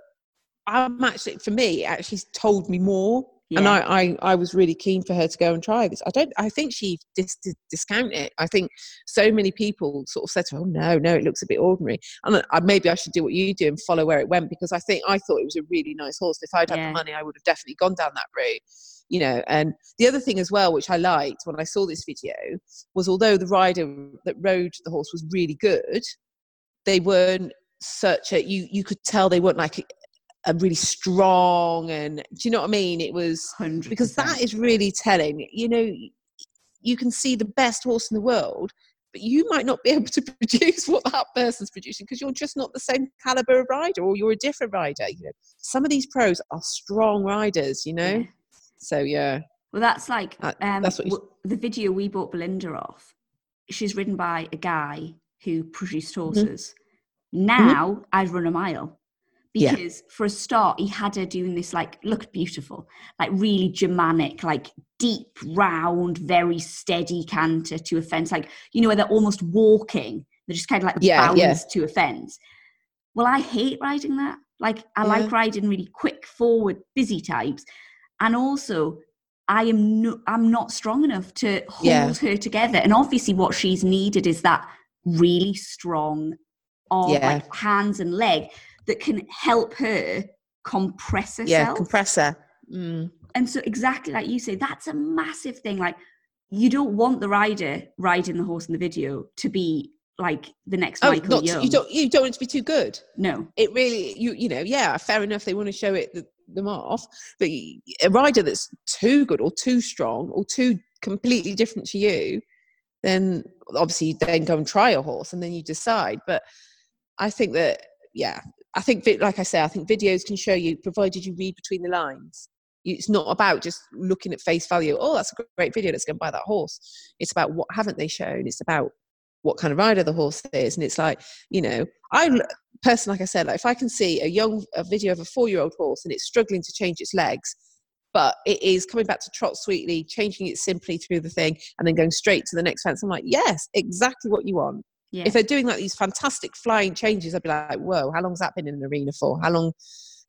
S2: I'm actually, for me, actually told me more. And I, I, I was really keen for her to go and try this. I don't, I think she dis, dis, discount it. I think so many people sort of said to her, oh, no, no, it looks a bit ordinary. And I, maybe I should do what you do and follow where it went because I think I thought it was a really nice horse. If I'd had
S1: Yeah.
S2: the money, I would have definitely gone down that route you know and the other thing as well which i liked when i saw this video was although the rider that rode the horse was really good they weren't such a you you could tell they weren't like a, really strong and do you know what i mean it was
S1: 100%.
S2: because that is really telling you know you can see the best horse in the world but you might not be able to produce what that person's producing because you're just not the same caliber of rider or you're a different rider. You know, some of these pros are strong riders, you know.
S1: Yeah.
S2: So yeah,
S1: Well, that's like
S2: Uh,
S1: um,
S2: that's what
S1: w- the video we bought Belinda off. She's ridden by a guy who produced
S2: Mm-hmm.
S1: horses. Now I'd run a mile
S2: Yeah.
S1: because for a start he had her doing this like looked beautiful, like really Germanic, like deep, round, very steady canter to a fence, like you know where they're almost walking. They're just kind of like
S2: Yeah,
S1: bounce
S2: yeah.
S1: to a fence. Well, I hate riding that. Like I like riding really quick, forward, busy types, and also I am no, I'm not strong enough to hold
S2: Yeah.
S1: her together. And obviously, what she's needed is that really strong arm,
S2: Yeah.
S1: like hands and leg that can help her compress herself.
S2: yeah, compressor. Mm.
S1: and so, exactly like you say, that's a massive thing. Like, you don't want the rider riding the horse in the video to be like the next
S2: Oh,
S1: Michael
S2: not
S1: Jung.
S2: you don't you don't want it to be too good.
S1: no,
S2: It really you you know yeah fair enough they want to show it th- them off, but a rider that's too good or too strong or too completely different to you, then obviously you then go and try a horse and then you decide. But I think that yeah, I think like I say, I think videos can show you provided you read between the lines. It's not about just looking at face value. Oh, that's a great video. Let's go and buy that horse. It's about what haven't they shown. It's about what kind of rider the horse is, and it's like you know, I person like I said, like if I can see a young a video of a four year old horse and it's struggling to change its legs, but it is coming back to trot sweetly, changing it simply through the thing, and then going straight to the next fence. I'm like, yes, exactly what you want.
S1: Yeah,
S2: If they're doing like these fantastic flying changes, I'd be like, whoa, how long's that been in an arena for? How long?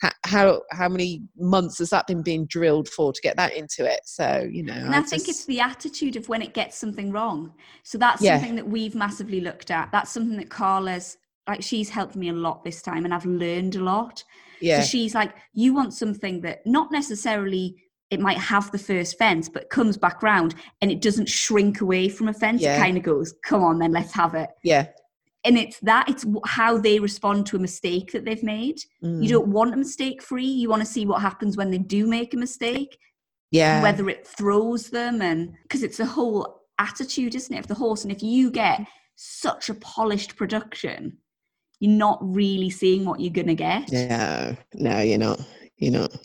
S2: How, how how many months has that been being drilled for to get that into it? So you know,
S1: And I, think it's the attitude of when it gets something wrong. So that's
S2: Yeah.
S1: something that we've massively looked at. That's something that Carla's like she's helped me a lot this time and I've learned a lot.
S2: yeah,
S1: So she's like, you want something that not necessarily it might have the first fence, but comes back round and it doesn't shrink away from a fence.
S2: Yeah.
S1: It kind of goes, come on, then let's have it.
S2: yeah.
S1: And it's that, it's how they respond to a mistake that they've made.
S2: mm,
S1: You don't want a mistake free. You want to see what happens when they do make a mistake
S2: yeah,
S1: whether it throws them and because it's a whole attitude isn't it of the horse and if you get such a polished production you're not really seeing what you're gonna get
S2: no, no, you're not, you're not.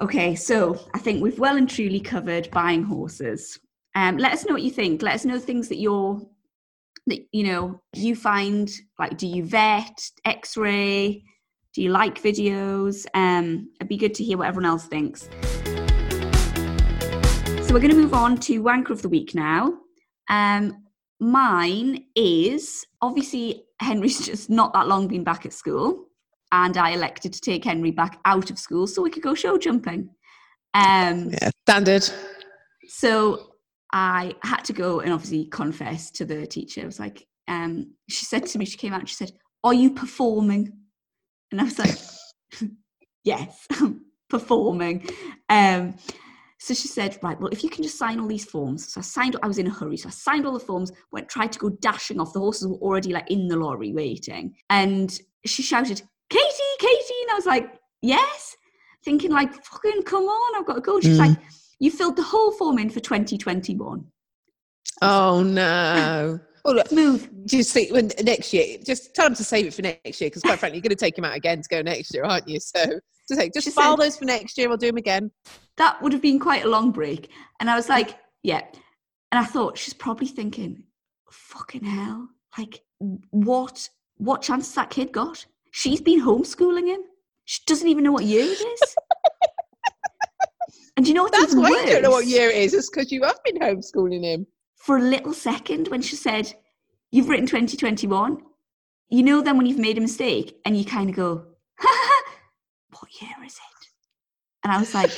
S1: Okay so i think we've well and truly covered buying horses. Um let us know what you think. Let us know things that you're that you know you find like do you vet x-ray? Do you like videos? Um it'd be good to hear what everyone else thinks. So we're going to move on to wanker of the week now. Um mine is obviously henry's just not that long been back at school and i elected to take henry back out of school so we could go show jumping um
S2: Yeah, standard.
S1: so I had to go and obviously confess to the teacher. I was like, um, she said to me, she came out and she said, Are you performing? And I was like, Yes, performing. Um, so she said, Right, well, if you can just sign all these forms. So I signed, I was in a hurry. So I signed all the forms, went, tried to go dashing off. The horses were already like in the lorry waiting. And she shouted, Katie, Katie. And I was like, Yes. Thinking like, fucking come on, I've got to go. She's
S2: Mm.
S1: like, you filled the whole form in for 2021.
S2: Oh no. Oh look,
S1: Move.
S2: just think when next year, just tell them to save it for next year because quite frankly, you're going to take him out again to go next year, aren't you? So just say, just
S1: She
S2: file
S1: said-
S2: those for next year. We'll do them again.
S1: That would have been quite a long break. And I was like, yeah. And I thought she's probably thinking, fucking hell. Like, what what chance has that kid got? She's been homeschooling him. She doesn't even know what year it is. and you know what?
S2: That's why you don't know what year it is. It's because you have been homeschooling him.
S1: For a little second, when she said, You've written 2021, you know, then when you've made a mistake and you kind of go, What year is it? And I was like,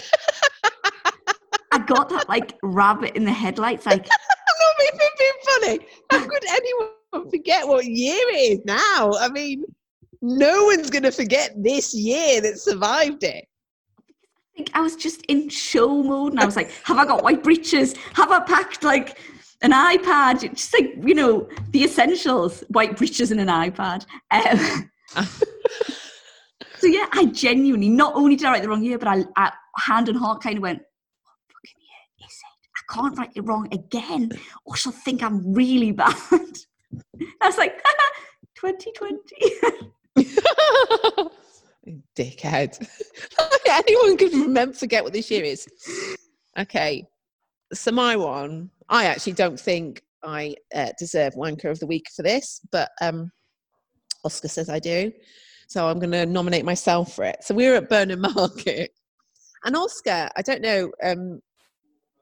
S1: I got that like rabbit in the headlights, like,
S2: I'm not even being funny. How could anyone forget what year it is now? I mean, no one's going to forget this year that survived it.
S1: I think I was just in show mode and I was like, have I got white breeches? Have I packed like an iPad? It's Just like, you know, the essentials, white breeches and an iPad. Um, so yeah, I genuinely, not only did I write the wrong year, but I, I hand and heart kind of went, what fucking year is it? I can't write it wrong again, or she'll think I'm really bad. I was like, 2020.
S2: Dickhead. Anyone can remember, forget what this year is. Okay. So my one, I actually don't think I uh, deserve Wanker of the Week for this, but um, Oscar says I do. So I'm going to nominate myself for it. So we were at Burnham Market, and Oscar, I don't know, um,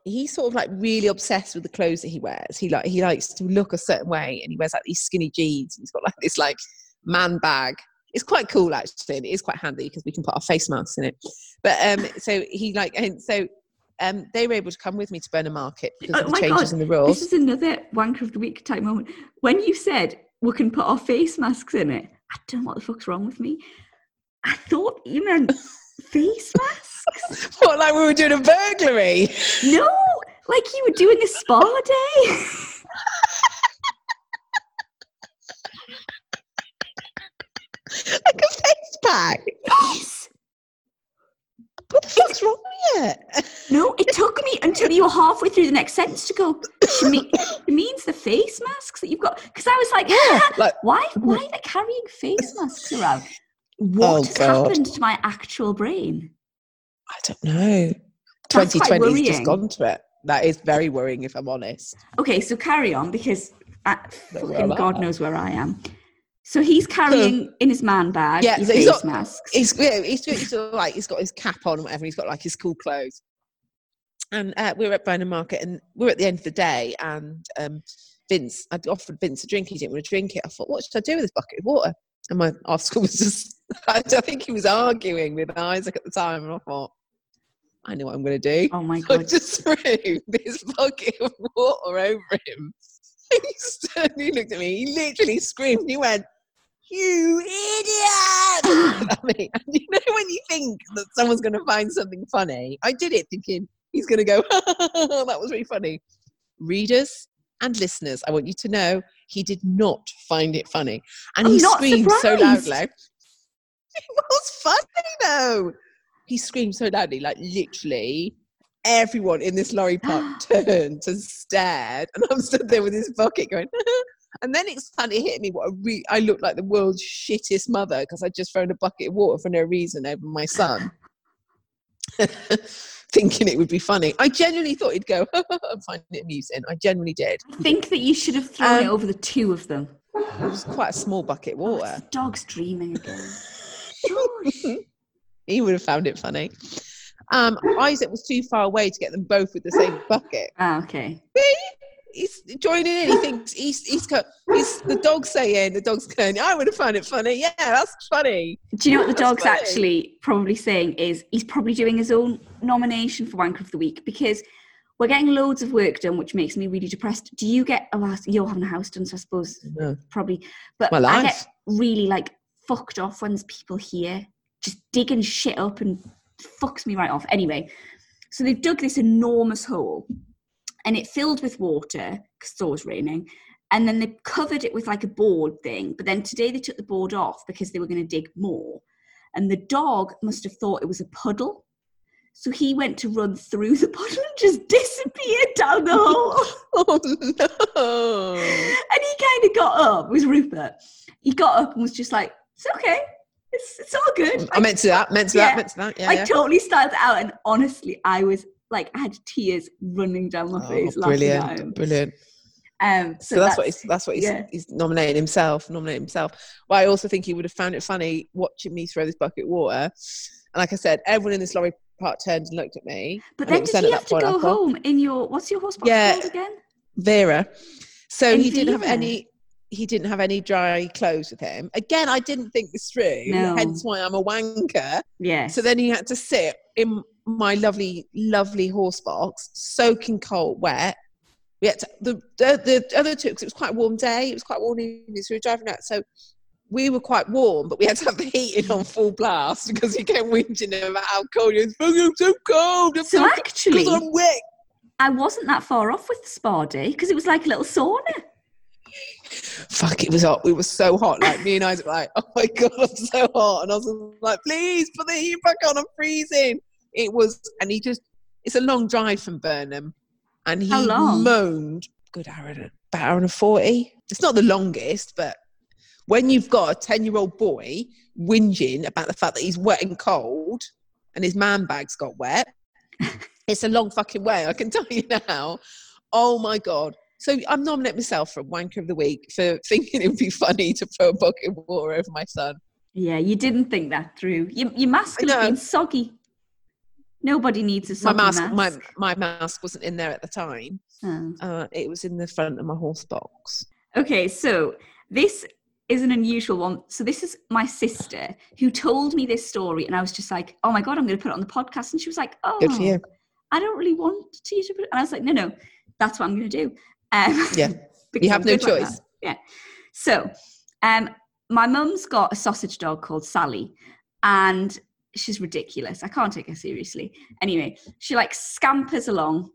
S2: he's sort of like really obsessed with the clothes that he wears. He like he likes to look a certain way, and he wears like these skinny jeans. And he's got like this like man bag. It's quite cool actually, and it is quite handy because we can put our face masks in it. But um, so he like and so um, they were able to come with me to Burnham Market because
S1: Oh
S2: of the changes
S1: God,
S2: in the rules.
S1: This is another wanker of the week type moment. When you said we can put our face masks in it, I don't know what the fuck's wrong with me. I thought you meant face masks.
S2: what, like we were doing a burglary?
S1: No, like you were doing a spa day.
S2: like pack.
S1: yes.
S2: What the fuck's wrong with it?
S1: No, it took me until you were halfway through the next sentence to go. She mean, it means the face masks that you've got. Because I was like,
S2: like
S1: why? Why are they carrying face masks around?
S2: Oh,
S1: What has
S2: God.
S1: happened to my actual brain?
S2: I don't know.
S1: Quite
S2: 2020's just gone to it. That is very worrying, if I'm honest.
S1: Okay, so carry on because
S2: uh, I,
S1: fucking God knows where I am. So he's carrying in his man bag
S2: Yeah,
S1: his
S2: so he's
S1: face
S2: got-
S1: masks.
S2: He's, yeah, he's, he's sort of like he's got his cap on and whatever. He's got like his cool clothes. And uh, we were at Burnham Market, and we were at the end of the day. And um, Vince, I'd offered Vince a drink. He didn't want to drink it. I thought, what should I do with this bucket of water? And my article was just, I think he was arguing with Isaac at the time. And I thought, I know what I'm going to do.
S1: Oh my
S2: I
S1: God.
S2: just threw this bucket of water over him. He stood, he looked at me, he literally screamed, he went, You idiot! at me. And you know when you think that someone's going to find something funny? I did it thinking he's going to go, That was really funny. Readers and listeners, I want you to know he did not find it funny. And
S1: I'm
S2: he screamed so
S1: surprised.
S2: loudly. It was funny though. He screamed so loudly, like literally everyone in this lorry park turned and stared, and I'm stood there with this bucket going. and then it's kind of hit me what a re- I looked like the world's shittest mother because I just thrown a bucket of water for no reason over my son, thinking it would be funny. I genuinely thought he'd go and find it amusing. I genuinely did.
S1: I think that you should have thrown it
S2: Um,
S1: over the two of them.
S2: It was quite a small bucket of
S1: Oh,
S2: water.
S1: the dog's dreaming again.
S2: He would have found it funny. Um, Isaac was too far away to get them both with the same bucket.
S1: ah, okay.
S2: He's joining in. He thinks he's he's, he's the dog saying the dog's going. I would have found it funny. Yeah, that's funny.
S1: Do you know what the
S2: That's
S1: dog's
S2: funny.
S1: actually probably saying is he's probably doing his own nomination for Wanker of the Week because we're getting loads of work done, which makes me really depressed. Do you get? Oh, you're having a house done, so I suppose
S2: No.
S1: probably. But I get really like fucked off when there's people here just digging shit up and fucks me right off. Anyway, so they've dug this enormous hole and it filled with water because it was raining. And then they covered it with like a board thing. But then today they took the board off because they were going to dig more. And the dog must have thought it was a puddle. So he went to run through the puddle and just disappeared down the hole.
S2: Oh no!
S1: And he kind of got up, it was Rupert. He got up and was just like, it's okay. It's, it's all good.
S2: I meant to that. Meant to
S1: Yeah.
S2: that. Meant to that. Yeah.
S1: I
S2: yeah.
S1: totally started out and honestly, I was like, I had tears running down my
S2: Oh,
S1: face at
S2: brilliant! Brilliant.
S1: Um,
S2: So, that's, what he's that's what he's,
S1: yeah.
S2: he's nominating himself. Nominating himself. Well, I also think he would have found it funny watching me throw this bucket of water. And like I said, everyone in this lorry park turned and looked at me.
S1: But then does he have to go home in your what's your horse
S2: Yeah.
S1: called again?
S2: Vera. So
S1: In
S2: he didn't have any. He didn't have any dry clothes with him. Again, I didn't think this through.
S1: No.
S2: Hence why I'm a wanker.
S1: Yeah.
S2: So then he had to sit in my lovely, lovely horse box, soaking cold, wet. We had to, the, the the other two because it was quite a warm day. It was quite warm evening, so we were driving out. So we were quite warm, but we had to have the heating on full blast because he kept whinging about how cold it was. "Fucking, I'm so cold. I'm
S1: so
S2: so
S1: actually,
S2: I'm wet.
S1: I wasn't that far off with the spa day because it was like a little sauna.
S2: fuck, it was hot. We were so hot. Like me and I were like, oh my god, I'm so hot. And I was like, please put the heat back on. I'm freezing. It was, and he just it's a long drive from Burnham, and he moaned. Good hour, and- about hour and a forty. It's not the longest, but when you've got a ten-year-old boy whinging about the fact that he's wet and cold, and his man bag's got wet, it's a long fucking way. I can tell you now. Oh my god. So I'm nominating myself for Wanker of the Week for thinking it would be funny to throw a bucket of water over my son.
S1: Yeah, you didn't think that through. Your, your mask
S2: I
S1: would have been soggy. Nobody needs a
S2: My mask,
S1: mask.
S2: my my mask wasn't in there at the time.
S1: Oh.
S2: Uh, it was in the front of my horse box.
S1: Okay, so this is an unusual one. So this is my sister who told me this story, and I was just like, "Oh my god, I'm going to put it on the podcast." And she was like, "Oh,
S2: Good for you.
S1: I don't really want to you to put it." And I was like, "No, no, that's what I'm going to do." Um,
S2: Yeah.
S1: you
S2: have no
S1: good like
S2: choice.
S1: yeah. So, um, my mum's got a sausage dog called Sally, and she's ridiculous. I can't take her seriously. Anyway, she like scampers along.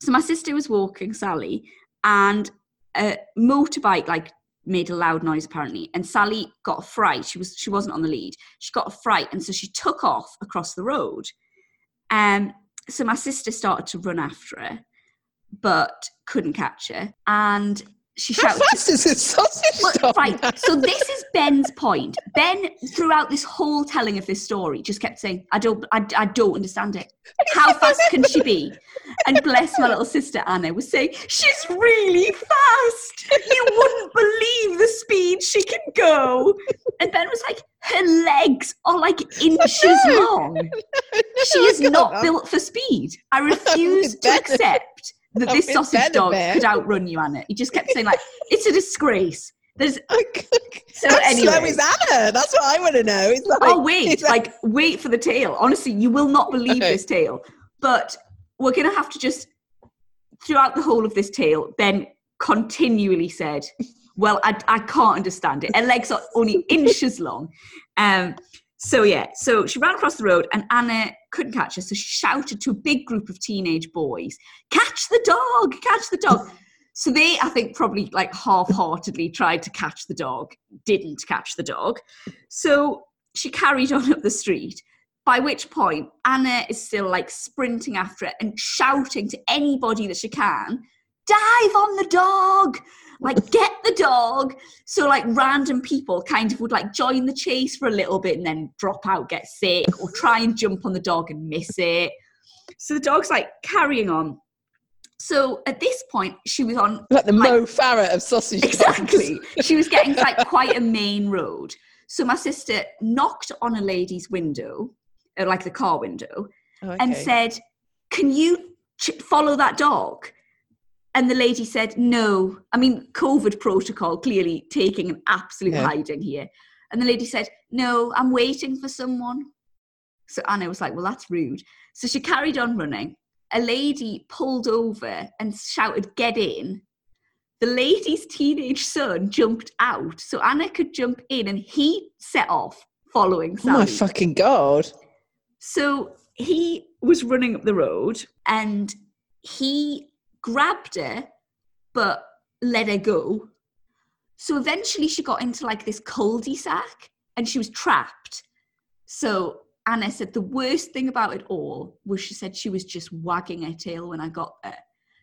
S1: So my sister was walking Sally, and a motorbike like made a loud noise apparently, and Sally got a fright. She was she wasn't on the lead. She got a fright, and so she took off across the road. Um, so my sister started to run after her, but couldn't catch her, and she
S2: How
S1: shouted.
S2: fast is this sausage
S1: right. So this is Ben's point. Ben, throughout this whole telling of this story, just kept saying, "I don't, I, I don't understand it. How fast can she be?" And bless my little sister Anna was saying, "She's really fast. You wouldn't believe the speed she can go." And Ben was like, "Her legs are like inches long. She is not built for speed. I refuse to accept this sausage dog could outrun you, Anna." He just kept saying like, "It's a disgrace." There's so
S2: How
S1: anyway.
S2: slow is Anna? That's what I want to know. It's like,
S1: oh wait,
S2: it's
S1: like wait for the tale. Honestly, you will not believe
S2: Okay.
S1: this tale. But we're gonna have to just throughout the whole of this tale, Ben continually said, "Well, I, I can't understand it. Her legs are only inches long." Um. So yeah, so she ran across the road and Anna couldn't catch her, so she shouted to a big group of teenage boys, "Catch the dog! Catch the dog!" So they, I think, probably like half-heartedly tried to catch the dog, didn't catch the dog. So she carried on up the street. By which point, Anna is still like sprinting after it and shouting to anybody that she can, dive on the dog, like get the dog. So, like, random people kind of would like join the chase for a little bit and then drop out, get sick, or try and jump on the dog and miss it. So the dog's like carrying on. So at this point, she was on
S2: like the
S1: like-
S2: Mo Farah of sausage.
S1: Exactly. she was getting like quite a main road. So my sister knocked on a lady's window, uh, like the car window, and
S2: Okay.
S1: said, "Can you ch- follow that dog?" And the lady said, "No." I mean, COVID protocol clearly taking an absolute
S2: Yeah.
S1: hiding here. And the lady said, "No, I'm waiting for someone." So Anna was like, "Well, that's rude." So she carried on running. A lady pulled over and shouted, "Get in!" The lady's teenage son jumped out, so Anna could jump in, and he set off following
S2: Oh my fucking god!
S1: So he was running up the road and he grabbed her but let her go. So eventually she got into like this cul-de-sac and she was trapped. So Anna said the worst thing about it all was she said she was just wagging her tail when I got there.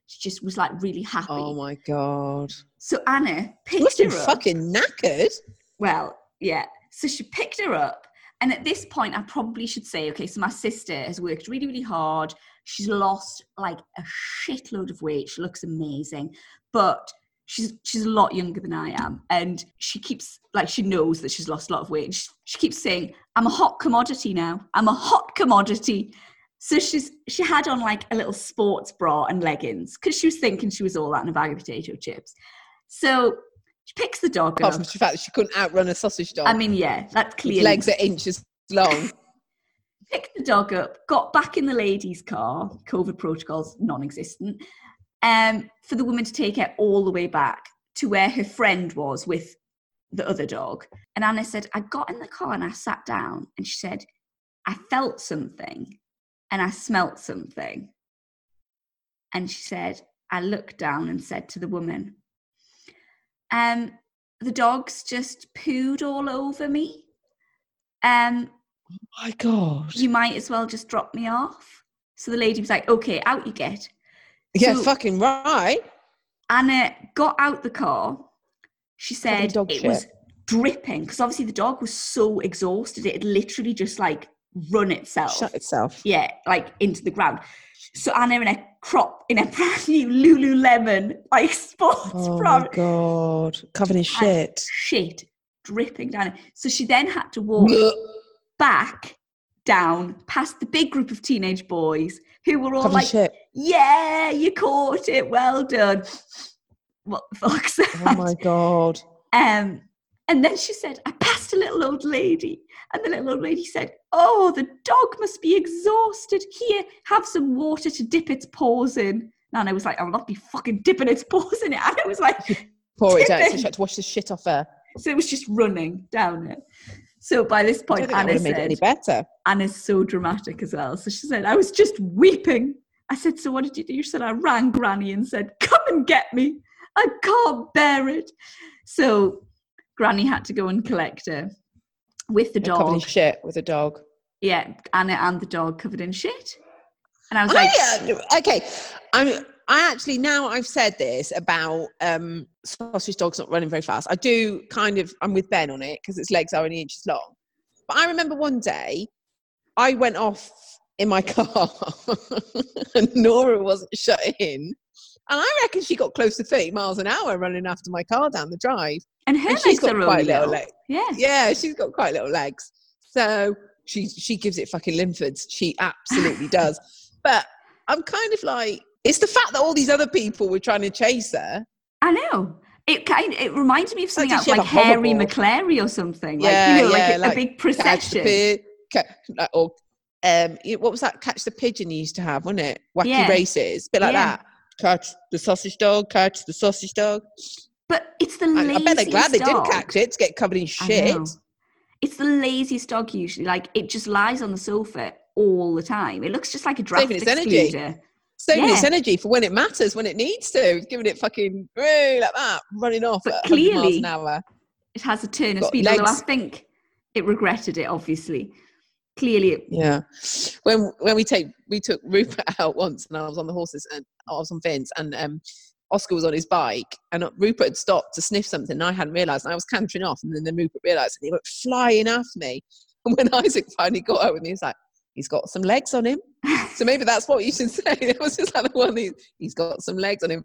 S1: She just was like really happy.
S2: Oh my god!
S1: so Anna picked her up.
S2: fucking knackered.
S1: Well, yeah. So she picked her up. And at this point, I probably should say, okay, so my sister has worked really, really hard. She's lost like a shitload of weight. She looks amazing. But she's she's a lot younger than I am. And she keeps like she knows that she's lost a lot of weight. She, she keeps saying, I'm a hot commodity now. I'm a hot commodity. So she's she had on like a little sports bra and leggings because she was thinking she was all that in a bag of potato chips. So she picks the dog
S2: Apart
S1: up.
S2: from the fact that she couldn't outrun a sausage dog.
S1: I mean, yeah, that's clear.
S2: legs are inches long.
S1: Picked the dog up, got back in the lady's car, COVID protocols non existent, um, for the woman to take her all the way back to where her friend was with the other dog. And Anna said, I got in the car and I sat down, and she said, I felt something and I smelt something. And she said, I looked down and said to the woman, um, the dog's just pooed all over me. Um,
S2: my god!
S1: you might as well just drop me off. So the lady was like, okay, out you get.
S2: Yeah,
S1: So-
S2: fucking right.
S1: Anna got out the car. She said
S2: dog
S1: it
S2: shit.
S1: was dripping because obviously the dog was so exhausted it had literally just like run itself.
S2: Shut itself.
S1: yeah, like into the ground. So Anna in a crop in a brand new Lululemon like sports
S2: Oh
S1: bra,
S2: my god, covered in shit.
S1: shit dripping down. So she then had to walk back down past the big group of teenage boys who were all
S2: in
S1: like,
S2: shit.
S1: "Yeah, you caught it, well done." What the fuck's that?
S2: Oh my god.
S1: Um, and then she said, I passed a little old lady. And the little old lady said, Oh, the dog must be exhausted. Here, have some water to dip its paws in. And I was like, I'll not be fucking dipping its paws in it. And I was like,
S2: Pour it down. So she had to wash the shit off her.
S1: so it was just running down it. So by this point, Anna
S2: it any
S1: said,
S2: better.
S1: Anna's so dramatic as well. So she said, I was just weeping. I said, So what did you do? She said, I rang Granny and said, Come and get me. I can't bear it. So Granny had to go and collect her with the
S2: Yeah, Covered in
S1: dog.
S2: shit with a dog.
S1: Yeah, Anna and the dog covered in shit. And I was
S2: I,
S1: like,
S2: uh, okay, I'm. I actually now I've said this about um, sausage dogs not running very fast. I do kind of. I'm with Ben on it because its legs are only inches long. But I remember one day I went off in my car and Nora wasn't shut in. And I reckon she got close to 30 miles an hour running after my car down the drive.
S1: and her
S2: and she's
S1: legs
S2: got
S1: are
S2: quite little legs.
S1: Yeah.
S2: Yeah, she's got quite little legs. So she she gives it fucking lymphods. She absolutely does. But I'm kind of like, it's the fact that all these other people were trying to chase her.
S1: I know. It kind it reminds me of something else like
S2: Hairy?
S1: Maclary or something. Like
S2: Yeah,
S1: you know, like
S2: yeah,
S1: a, a
S2: like
S1: big
S2: Catch the
S1: procession.
S2: ca- or um, what was that? Catch the pigeon you used to have, wasn't it? Wacky
S1: Yeah.
S2: races, bit like
S1: Yeah.
S2: that. Catch the sausage dog, catch the sausage dog.
S1: But it's the laziest
S2: I bet they're glad they
S1: dog.
S2: didn't catch it to get covered in
S1: I
S2: shit.
S1: know. It's the laziest dog usually. Like it just lies on the sofa all the time. It looks just like a draft
S2: Saving its energy.
S1: Excluder.
S2: Saving its energy for when it matters, when it needs to. It's giving it fucking like that, running off
S1: But
S2: at 100 miles
S1: clearly-
S2: an hour.
S1: It has a turn of speed. Although I think it regretted it. Obviously, clearly, it,
S2: Yeah. When when we take we took Rupert out once and I was on the horses and I was on Vince and um Oscar was on his bike and Rupert had stopped to sniff something and I hadn't realised and I was cantering off and then, then Rupert realised and he went flying after me. And when Isaac finally got up with me, he was like, he's got some legs on him. So maybe that's what you should say. It was just like the one he, he's got some legs on him.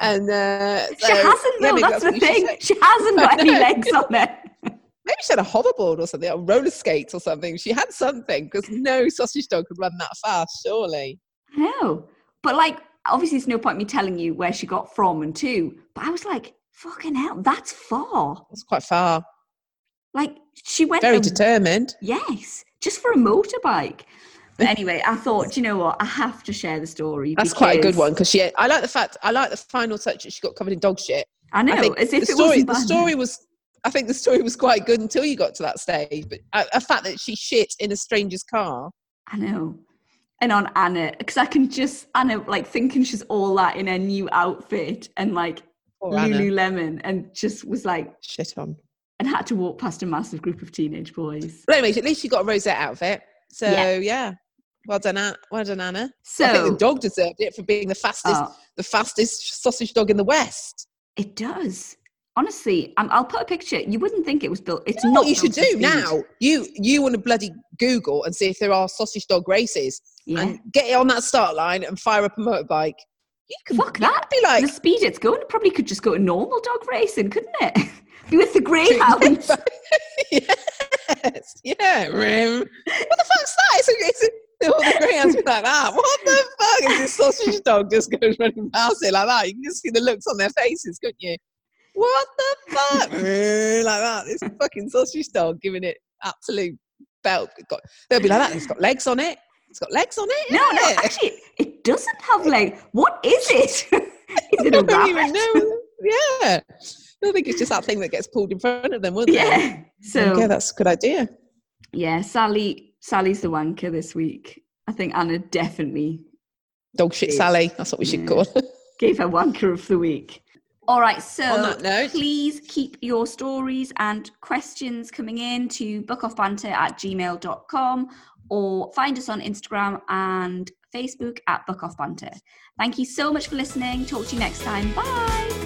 S2: And uh,
S1: she hasn't.
S2: yeah,
S1: though.
S2: maybe
S1: that's, the thing. She hasn't got any legs on it.
S2: Maybe she had a hoverboard or something, or roller skates or something. She had something because no sausage dog could run that fast, surely.
S1: No, but like obviously, it's no point me telling you where she got from and to. But I was like, fucking hell, that's far.
S2: That's quite far.
S1: Like she went
S2: Very
S1: a-
S2: determined.
S1: Yes, just for a motorbike. But anyway, I thought, you know what? I have to share the story.
S2: That's quite a good one because she. I like the fact. I like the final touch that she got covered in dog shit.
S1: I know,
S2: I
S1: as if
S2: the
S1: it
S2: story. The story was. I think the story was quite good until you got to that stage. But a, a fact that she shit in a stranger's car.
S1: I know. And on Anna, because I can just Anna like thinking she's all that in her new outfit and like
S2: Poor Anna.
S1: Lululemon, and just was like
S2: Shit on.
S1: And had to walk past a massive group of teenage boys.
S2: But anyway, at least you got a rosette outfit. So
S1: Yeah.
S2: yeah. Well done, Anna. Well done, Anna. I think
S1: So
S2: the dog deserved it for being the fastest,
S1: oh,
S2: the fastest sausage dog in the West.
S1: it does. Honestly, um, I'll put a picture. You wouldn't think it was built. It's
S2: You know
S1: not.
S2: what you should do
S1: speed.
S2: now? You you want to bloody Google and see if there are sausage dog races
S1: Yeah.
S2: and get it on that start line and fire up a motorbike. You can
S1: Fuck that.
S2: could Be like
S1: the speed it's going, it probably could just go to normal dog racing, couldn't it? Be with the greyhounds.
S2: yes, yeah. Rim. What the fuck's that? It's, a, it's a, all the greyhounds be like that. What the fuck is this sausage dog just goes running past it like that? You can just see the looks on their faces, couldn't you? What the fuck? Like that. This fucking sausage dog giving it absolute belt. Got, they'll be like that. It's got legs on it. It's got legs on it.
S1: no, no,
S2: yeah.
S1: actually, it doesn't have legs. What is it? is it
S2: I
S1: a
S2: don't even
S1: rabbit?
S2: know. Yeah. I think it's just that thing that gets pulled in front of them, wouldn't it?
S1: Yeah. So
S2: okay, that's a good idea.
S1: yeah, Sally. Sally's the wanker this week. I think Anna definitely
S2: Dog shit
S1: Yes.
S2: Sally. That's what we should
S1: Yeah.
S2: call her.
S1: gave her wanker of the week. All right, so
S2: On that note-
S1: please keep your stories and questions coming in to bookoffbanter at gmail.com or find us on Instagram and Facebook at Book Off Banter. Thank you so much for listening. Talk to you next time. Bye.